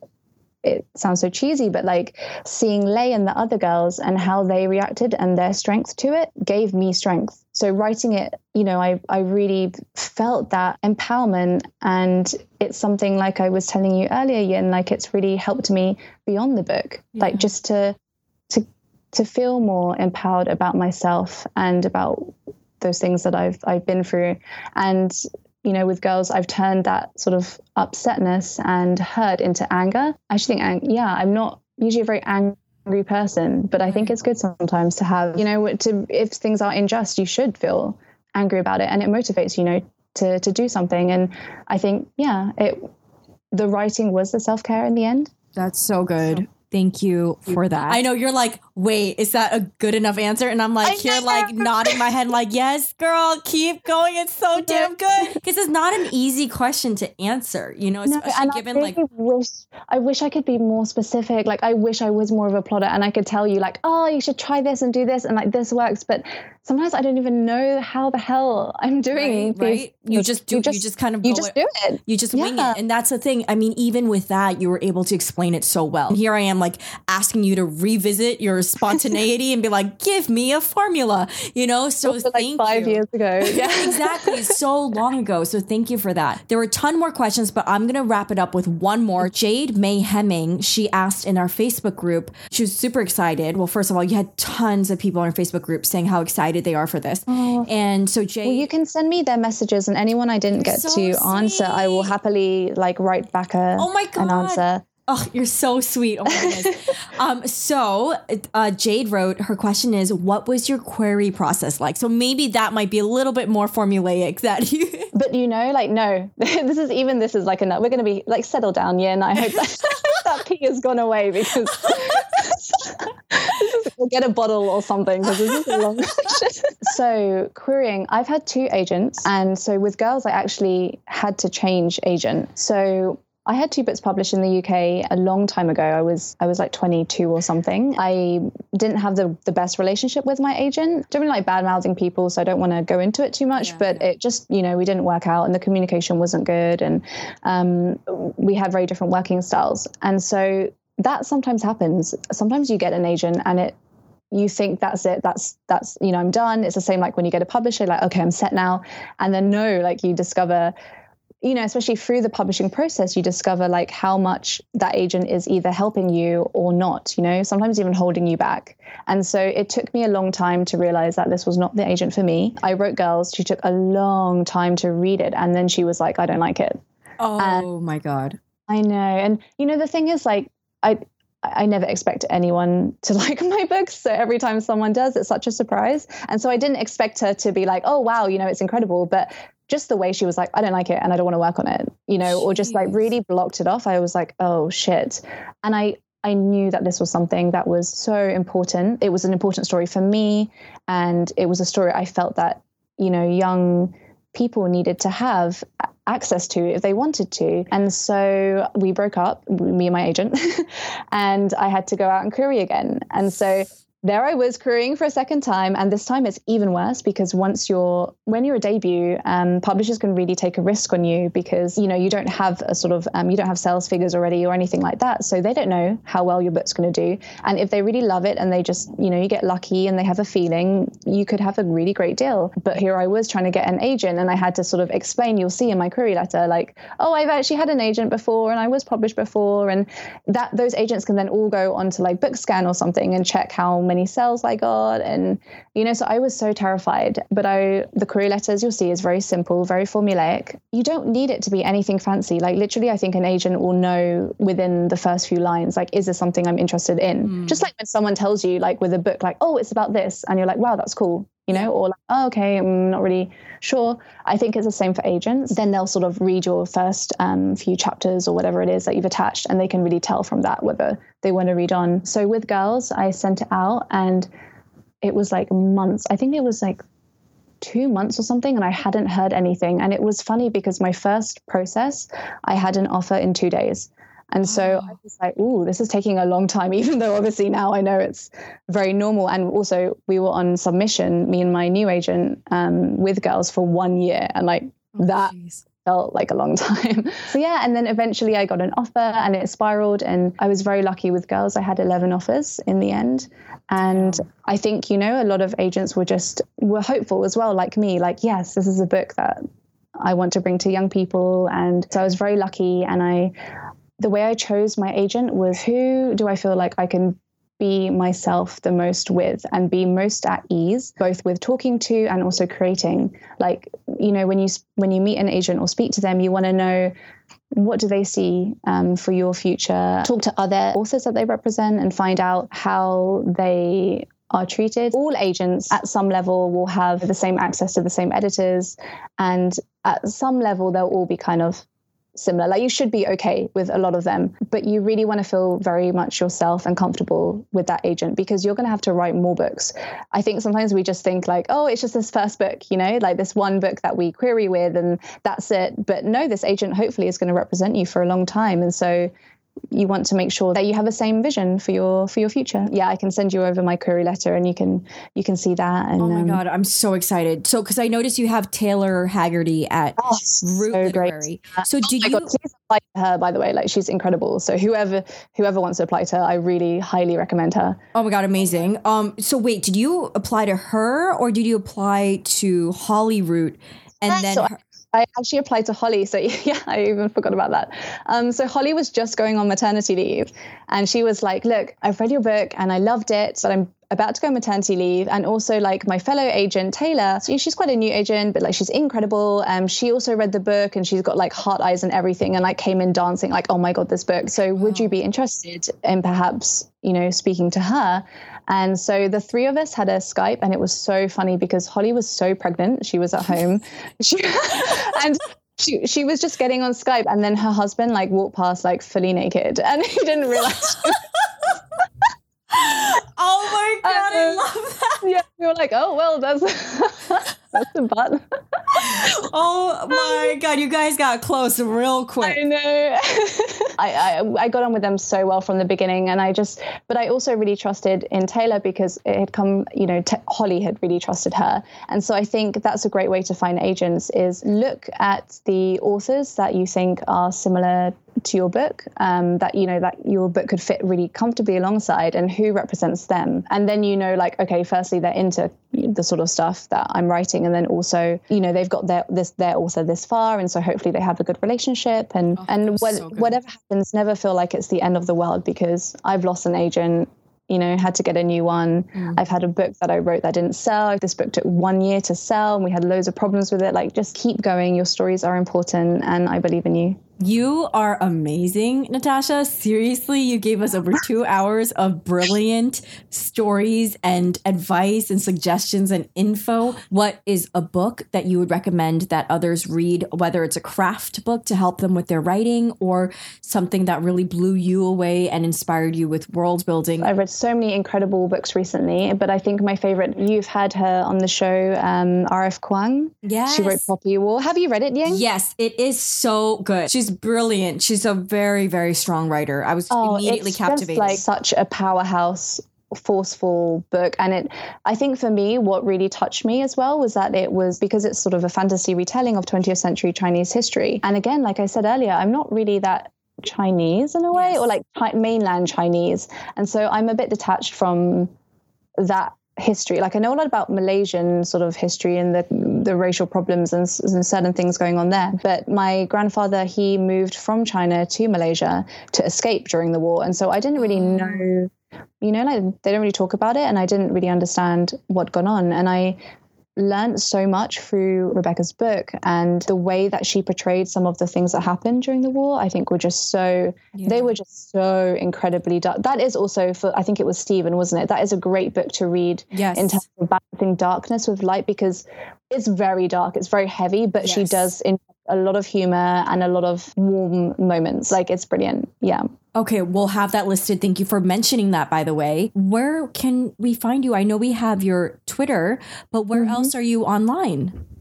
it sounds so cheesy, but like seeing Lei and the other girls and how they reacted and their strength to it gave me strength. So writing it, you know, I, I really felt that empowerment and it's something like I was telling you earlier, Yin, like it's really helped me beyond the book. Like just to to to feel more empowered about myself and about those things that I've I've been through. And you know, with girls, I've turned that sort of upsetness and hurt into anger. I actually think, yeah, I'm not usually a very angry person, but I think it's good sometimes to have, you know, to if things are unjust, you should feel angry about it, and it motivates you know to to do something. And I think, yeah, it the writing was the self care in the end. That's so good. Thank you for that. I know you're like, wait, is that a good enough answer? And I'm like, here, like nodding my head, like, yes, girl, keep going. It's so damn good. <laughs> Because it's not an easy question to answer, you know, especially and given I like, wish I wish I could be more specific. Like I wish I was more of a plotter and I could tell you like, oh, you should try this and do this and like this works. But sometimes I don't even know how the hell I'm doing. right, these right? You just do, you just, kind of you just it- do it. You just wing it. And that's the thing. I mean, even with that, you were able to explain it so well. And here I am, like, asking you to revisit your spontaneity and be like, give me a formula, you know? So like thank five you. years ago. <laughs> Yeah. exactly. So long ago. So thank you for that. There were a ton more questions, but I'm going to wrap it up with one more. Jade May Hemming, she asked in our Facebook group, she was super excited. Well, first of all, you had tons of people in our Facebook group saying how excited they are for this. Oh. And so Jade. Well, you can send me their messages, and anyone I didn't get so to answer, I will happily like write back a Oh my an answer. Oh, you're so sweet. Oh my goodness. <laughs> um, so uh, Jade wrote, her question is, what was your query process like? So maybe that might be a little bit more formulaic that you. <laughs> But you know, like no, <laughs> this is even this is like enough. We're going to be like settle down, yeah. And I hope that, that pee has gone away because we'll get a bottle or something because this is a long question. So querying, I've had two agents, and so with girls, I actually had to change agent. So I had two books published in the UK a long time ago. I was I was like 22 or something. I didn't have the, the best relationship with my agent. Don't really like bad mouthing people, so I don't want to go into it too much. Yeah, but yeah. it just you know we didn't work out, and the communication wasn't good, and um, we had very different working styles. And so that sometimes happens. Sometimes you get an agent and it you think that's it that's that's you know i'm done it's the same like when you get a publisher like okay i'm set now and then no like you discover you know especially through the publishing process you discover like how much that agent is either helping you or not you know sometimes even holding you back and so it took me a long time to realize that this was not the agent for me i wrote girls she took a long time to read it and then she was like i don't like it oh and my god i know and you know the thing is like i I never expect anyone to <laughs> like my books. So every time someone does, it's such a surprise. And so I didn't expect her to be like, oh, wow, you know, it's incredible. But just the way she was like, I don't like it and I don't want to work on it, you know, Jeez. or just like really blocked it off. I was like, oh shit. And I, I knew that this was something that was so important. It was an important story for me. And it was a story I felt that, you know, young people needed to have access to if they wanted to. And so we broke up, me and my agent, <laughs> and I had to go out and query again. And so there I was querying for a second time, and this time it's even worse because once you're when you're a debut, um, publishers can really take a risk on you because you know you don't have a sort of um, you don't have sales figures already or anything like that, so they don't know how well your book's going to do. And if they really love it and they just you know you get lucky and they have a feeling, you could have a really great deal. But here I was trying to get an agent, and I had to sort of explain. You'll see in my query letter, like, oh, I've actually had an agent before, and I was published before, and that those agents can then all go onto like BookScan or something and check how many sales I got. And, you know, so I was so terrified. But I, the query letters you'll see is very simple, very formulaic. You don't need it to be anything fancy. Like, literally, I think an agent will know within the first few lines, like, is this something I'm interested in? Mm. Just like when someone tells you, like, with a book, like, oh, it's about this. And you're like, wow, that's cool you know, or like, oh, okay, I'm not really sure. I think it's the same for agents. Then they'll sort of read your first um, few chapters or whatever it is that you've attached, and they can really tell from that whether they want to read on. So with girls, I sent it out, and it was like months. I think it was like two months or something, and I hadn't heard anything. And it was funny because my first process, I had an offer in two days. And so I was like, "Ooh, this is taking a long time." <laughs> Even though obviously now I know it's very normal. And also, we were on submission, me and my new agent, um, with girls for one year, and like oh, that geez. felt like a long <laughs> time. so yeah, and then eventually I got an offer, and it spiraled. And I was very lucky with girls. I had eleven offers in the end, and I think you know a lot of agents were just were hopeful as well, like me. Like, yes, this is a book that I want to bring to young people. And so I was very lucky and I the way I chose my agent was who do I feel like I can be myself the most with and be most at ease both with talking to and also creating like you know when you when you meet an agent or speak to them you want to know what do they see um, for your future talk to other authors that they represent and find out how they are treated. All agents at some level will have the same access to the same editors, and at some level, they'll all be kind of similar. Like you should be okay with a lot of them, but you really want to feel very much yourself and comfortable with that agent because you're going to have to write more books. I think sometimes we just think like, oh, it's just this first book, you know, like this one book that we query with and that's it. But no, this agent hopefully is going to represent you for a long time. And so you want to make sure that you have the same vision for your for your future. Yeah, I can send you over my query letter, and you can you can see that. And, oh my um, god, I'm so excited! So because I noticed you have Taylor Haggerty at oh, Root so Literary. Great. So did oh you? God, please apply to her, by the way. Like she's incredible. So whoever whoever wants to apply to her, I really highly recommend her. Oh my god, amazing! Um, so wait, did you apply to her or did you apply to Holly Root? And then so her- I actually applied to Holly. So <laughs> yeah, I even forgot about that. Um, so Holly was just going on maternity leave, and she was like, "Look, I've read your book and I loved it, but I'm about to go maternity leave and also like my fellow agent taylor she's quite a new agent but like she's incredible um she also read the book and she's got like heart eyes and everything and like came in dancing like oh my god this book so would you be interested in perhaps you know speaking to her and so the three of us had a skype and it was so funny because holly was so pregnant she was at home <laughs> she, and she she was just getting on Skype and then her husband like walked past like fully naked and <laughs> he didn't realize <laughs> oh my god, um, I love that. Yeah, we were like, oh well, that's but <laughs> oh my god, you guys got close real quick. I know. <laughs> I, I, I got on with them so well from the beginning, and I just, but I also really trusted in Taylor because it had come, you know, t- Holly had really trusted her, and so I think that's a great way to find agents is look at the authors that you think are similar to your book um, that you know that your book could fit really comfortably alongside and who represents them and then you know like okay firstly they're into the sort of stuff that i'm writing. And then also you know they've got their this their author this far. And so hopefully they have a good relationship. And Oh, and so whatever happens never feel like it's the end of the world because i've lost an agent you know had to get a new one. Mm. i've had a book that i wrote that didn't sell. This book took one year to sell and we had loads of problems with it. Like just keep going. Your stories are important and i believe in you You are amazing, Natasha. Seriously, you gave us over two hours of brilliant stories and advice and suggestions and info. What is a book that you would recommend that others read, whether it's a craft book to help them with their writing or something that really blew you away and inspired you with world building? I've read so many incredible books recently, but I think my favorite, you've had her on the show, um, R.F. Kuang. Yes. She wrote Poppy War. Have you read it, Yang? Yes, it is so good. She's brilliant. She's a very, very strong writer. I was oh, immediately Oh, it's captivated. Like such a powerhouse forceful book and it i think for me what really touched me as well was that it was because it's sort of a fantasy retelling of 20th century chinese history and again like i said earlier i'm not really that chinese in a way Yes. or like mainland chinese and so i'm a bit detached from that history. Like i know a lot about malaysian sort of history and the the racial problems and, and certain things going on there but my grandfather he moved from china to malaysia to escape during the war and so i didn't really mm. know you know like they don't really talk about it and i didn't really understand what gone on and i learned so much through rebecca's book and the way that she portrayed some of the things that happened during the war i think were just so they were just so incredibly dark. That is also for i think it was stephen wasn't it? That is a great book to read yes. in terms of balancing darkness with light because it's very dark it's very heavy but she does in a lot of humor and a lot of warm moments. Like it's brilliant. Yeah Okay, we'll have that listed. Thank you for mentioning that, by the way. Where can we find you? I know we have your Twitter, but where Mm-hmm. else are you online?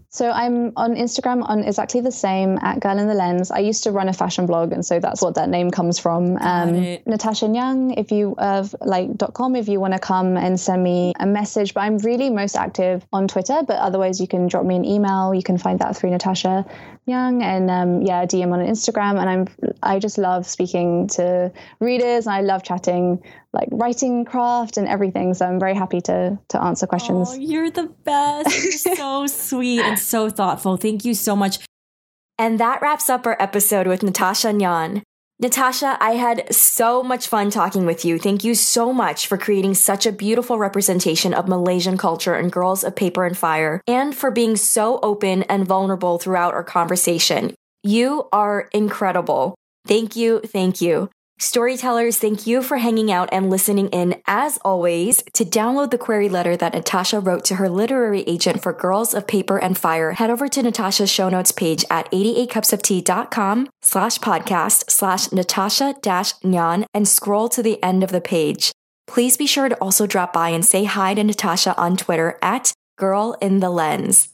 So I'm on Instagram on exactly the same at Girl in the Lens. I used to run a fashion blog, and so that's what that name comes from. Um. Natasha Ngan, if you have like com, if you want to come and send me a message. But I'm really most active on Twitter. But otherwise, you can drop me an email. You can find that through Natasha Ngan, and um, yeah, DM on Instagram. And I'm I just love speaking to readers, and I love chatting like writing craft and everything. So I'm very happy to to answer questions. Oh, you're the best. You're <laughs> so sweet and so thoughtful. Thank you so much. And that wraps up our episode with Natasha Ngan. Natasha, I had so much fun talking with you. Thank you so much for creating such a beautiful representation of Malaysian culture and Girls of Paper and Fire, and for being so open and vulnerable throughout our conversation. You are incredible. Thank you, thank you. Storytellers, thank you for hanging out and listening in as always. To download the query letter that Natasha wrote to her literary agent for Girls of Paper and Fire, head over to Natasha's show notes page at 88cupsoftea.com slash podcast slash Natasha dash Ngan and scroll to the end of the page. Please be sure to also drop by and say hi to Natasha on Twitter at Girl in the Lens.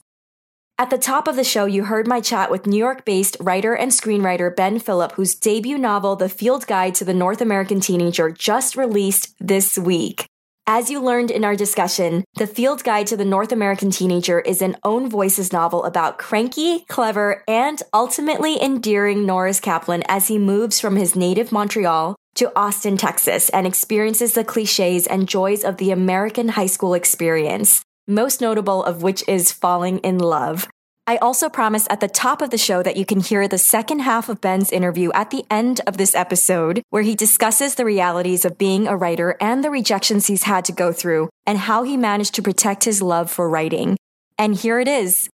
At the top of the show, you heard my chat with New York based writer and screenwriter Ben Philippe, whose debut novel, The Field Guide to the North American Teenager, just released this week. As you learned in our discussion, The Field Guide to the North American Teenager is an own voices novel about cranky, clever, and ultimately endearing Norris Kaplan as he moves from his native Montreal to Austin, Texas, and experiences the cliches and joys of the American high school experience most notable of which is falling in love. I also promise at the top of the show that you can hear the second half of Ben's interview at the end of this episode, where he discusses the realities of being a writer and the rejections he's had to go through, and how he managed to protect his love for writing. And here it is.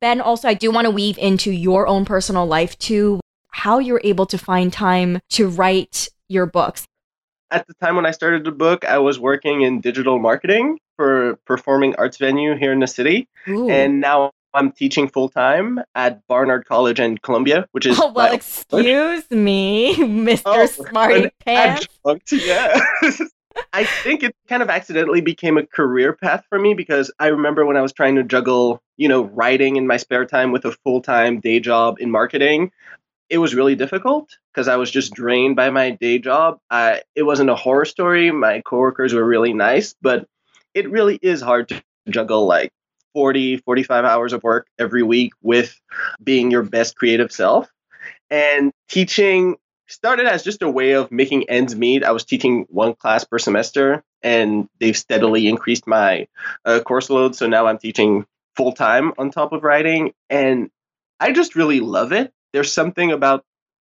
Ben, also, I do want to weave into your own personal life too, how you're able to find time to write your books. At the time when I started the book, I was working in digital marketing for performing arts venue here in the city. Ooh. And now I'm teaching full time at Barnard College in Columbia, which is <laughs> Oh, well, excuse me, <laughs> Mr. Oh, Smarty Pants. adjunct, yeah. <laughs> I think it kind of accidentally became a career path for me because I remember when I was trying to juggle, you know, writing in my spare time with a full time day job in marketing, it was really difficult because I was just drained by my day job. I, it wasn't a horror story. My coworkers were really nice, but it really is hard to juggle like 40, 45 hours of work every week with being your best creative self. And teaching started as just a way of making ends meet. I was teaching one class per semester, and they've steadily increased my uh, course load. So now I'm teaching full time on top of writing, and I just really love it. There's something about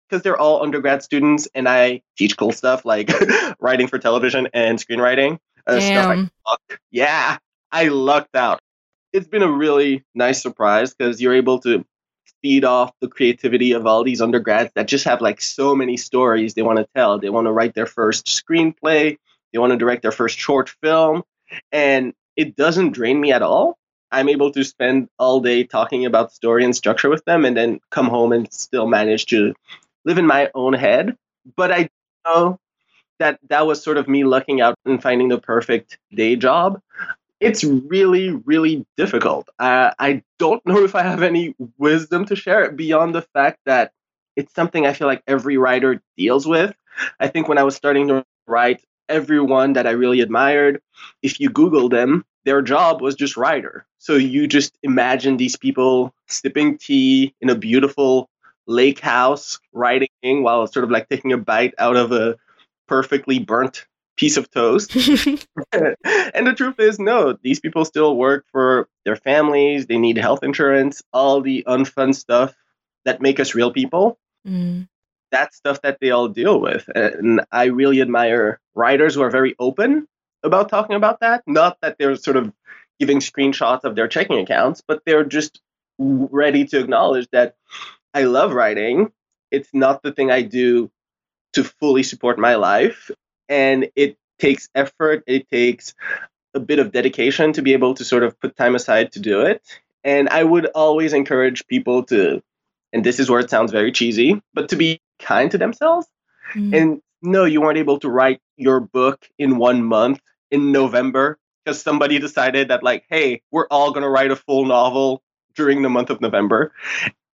because they're all undergrad students, and I teach cool stuff like <laughs> writing for television and screenwriting. Uh, Damn. I yeah, I lucked out. It's been a really nice surprise because you're able to feed off the creativity of all these undergrads that just have like so many stories they want to tell. They want to write their first screenplay, they want to direct their first short film, and it doesn't drain me at all. I'm able to spend all day talking about story and structure with them and then come home and still manage to live in my own head. But I know that that was sort of me lucking out and finding the perfect day job it's really, really difficult. Uh, I don't know if I have any wisdom to share beyond the fact that it's something I feel like every writer deals with. I think when I was starting to write, everyone that I really admired, if you Google them, their job was just writer. So you just imagine these people sipping tea in a beautiful lake house, writing while sort of like taking a bite out of a perfectly burnt piece of toast. <laughs> <laughs> and the truth is, no, these people still work for their families. They need health insurance, all the unfun stuff that make us real people. Mm. That's stuff that they all deal with. And I really admire writers who are very open about talking about that. Not that they're sort of giving screenshots of their checking accounts, but they're just ready to acknowledge that I love writing. It's not the thing I do to fully support my life. And it takes effort it takes a bit of dedication to be able to sort of put time aside to do it. And i would always encourage people to and this is where it sounds very cheesy but to be kind to themselves. Mm. and no you weren't able to write your book in one month in november because somebody decided that like hey we're all going to write a full novel during the month of november.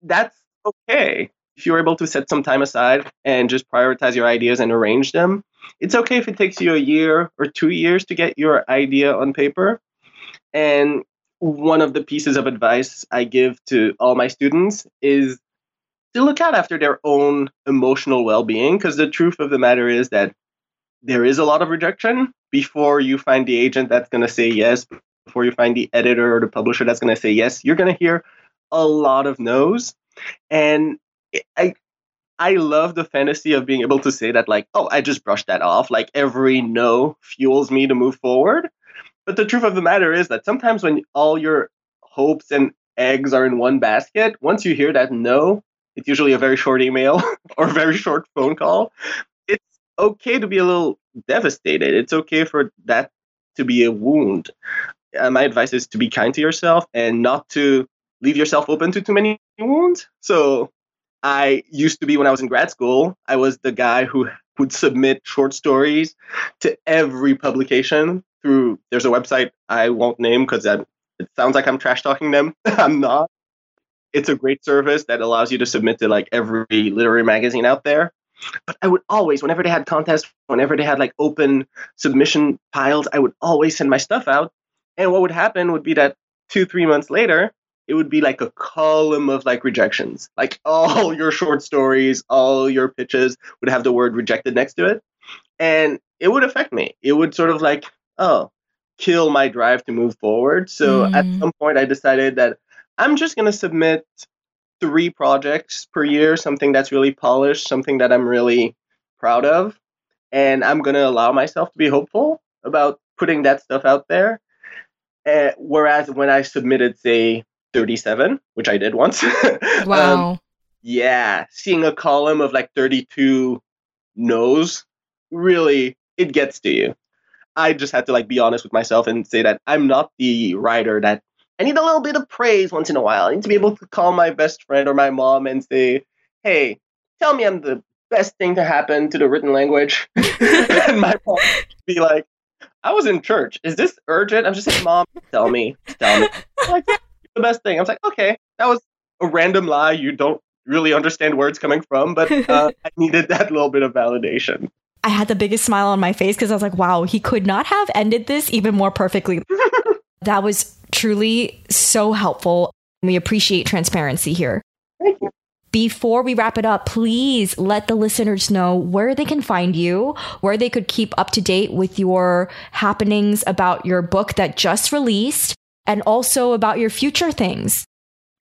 That's okay if you're able to set some time aside and just prioritize your ideas and arrange them, it's okay if it takes you a year or two years to get your idea on paper. And one of the pieces of advice I give to all my students is to look out after their own emotional well being, because the truth of the matter is that there is a lot of rejection before you find the agent that's going to say yes, before you find the editor or the publisher that's going to say yes. You're going to hear a lot of no's. And I I love the fantasy of being able to say that like, oh, I just brushed that off. Like every no fuels me to move forward. But the truth of the matter is that sometimes when all your hopes and eggs are in one basket, once you hear that no, it's usually a very short email <laughs> or very short phone call. It's okay to be a little devastated. It's okay for that to be a wound. Uh, my advice is to be kind to yourself and not to leave yourself open to too many wounds. So I used to be when I was in grad school. I was the guy who would submit short stories to every publication through. There's a website I won't name because it sounds like I'm trash talking them. <laughs> I'm not. It's a great service that allows you to submit to like every literary magazine out there. But I would always, whenever they had contests, whenever they had like open submission piles, I would always send my stuff out. And what would happen would be that two, three months later, it would be like a column of like rejections. Like all <laughs> your short stories, all your pitches would have the word rejected next to it. And it would affect me. It would sort of like, oh, kill my drive to move forward. So mm. at some point, I decided that I'm just going to submit three projects per year, something that's really polished, something that I'm really proud of. And I'm going to allow myself to be hopeful about putting that stuff out there. Uh, whereas when I submitted, say, 37, which I did once. <laughs> Um, wow. um, yeah, seeing a column of like 32 no's really it gets to you. I just had to like be honest with myself and say that I'm not the writer that I need a little bit of praise once in a while. I need to be able to call my best friend or my mom and say, "Hey, tell me I'm the best thing to happen to the written language. <laughs> and my mom be like, I was in church. Is this urgent? I'm just like, Mom, tell me. Tell me. I'm like, the best thing. I was like, okay, that was a random lie. You don't really understand where it's coming from, but uh, <laughs> I needed that little bit of validation. I had the biggest smile on my face because I was like, wow, he could not have ended this even more perfectly. <laughs> that was truly so helpful. We appreciate transparency here. Thank you. Before we wrap it up, please let the listeners know where they can find you, where they could keep up to date with your happenings about your book that just released, and also about your future things.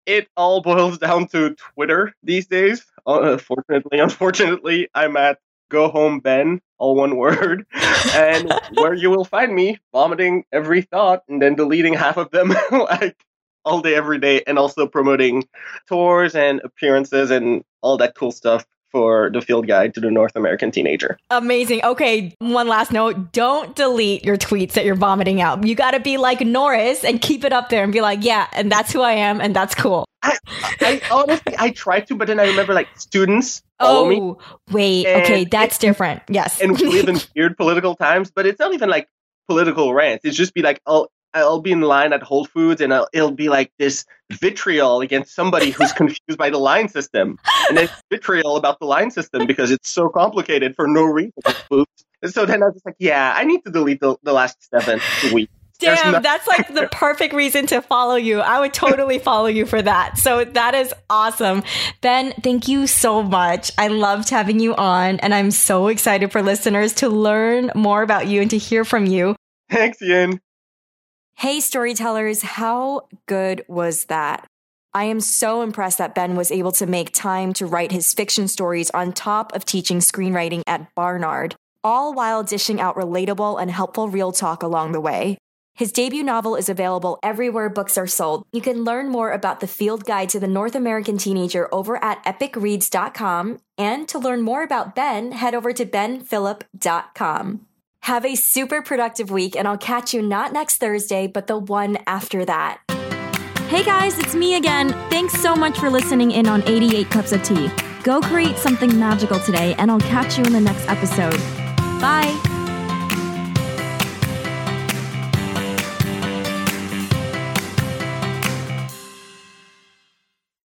It all boils down to Twitter these days. Uh, fortunately, unfortunately, I'm at Go Home Ben, all one word, <laughs> and where you will find me vomiting every thought and then deleting half of them <laughs> like all day, every day, and also promoting tours and appearances and all that cool stuff for the field guide to the North American teenager. Amazing. Okay, one last note. Don't delete your tweets that you're vomiting out. You got to be like Norris and keep it up there and be like, yeah, and that's who I am and that's cool. I, I honestly, I tried to, but then I remember like students follow me. Oh, wait. Okay, that's it- different. Yes. and we live in <laughs> weird political times, but it's not even like political rants. It's just be like, I'll I'll be in line at Whole Foods and I'll, it'll be like this vitriol against somebody who's <laughs> confused by the line system, and then vitriol about the line system because it's so complicated for no reason. Oops. And so then I was just like, yeah, I need to delete the, the last seven. There's Damn, no- that's like the <laughs> perfect reason to follow you. I would totally follow you for that. So that is awesome. Ben, thank you so much. I loved having you on, and I'm so excited for listeners to learn more about you and to hear from you. Thanks, Yin. Hey, storytellers, how good was that? I am so impressed that Ben was able to make time to write his fiction stories on top of teaching screenwriting at Barnard, all while dishing out relatable and helpful real talk along the way. His debut novel is available everywhere books are sold. You can learn more about the field guide to the North American teenager over at epicreads.com. And to learn more about Ben, head over to benphilippe.com. Have a super productive week, and I'll catch you not next Thursday, but the one after that. Hey guys, it's me again. Thanks so much for listening in on 88 Cups of Tea. Go create something magical today, and I'll catch you in the next episode. Bye.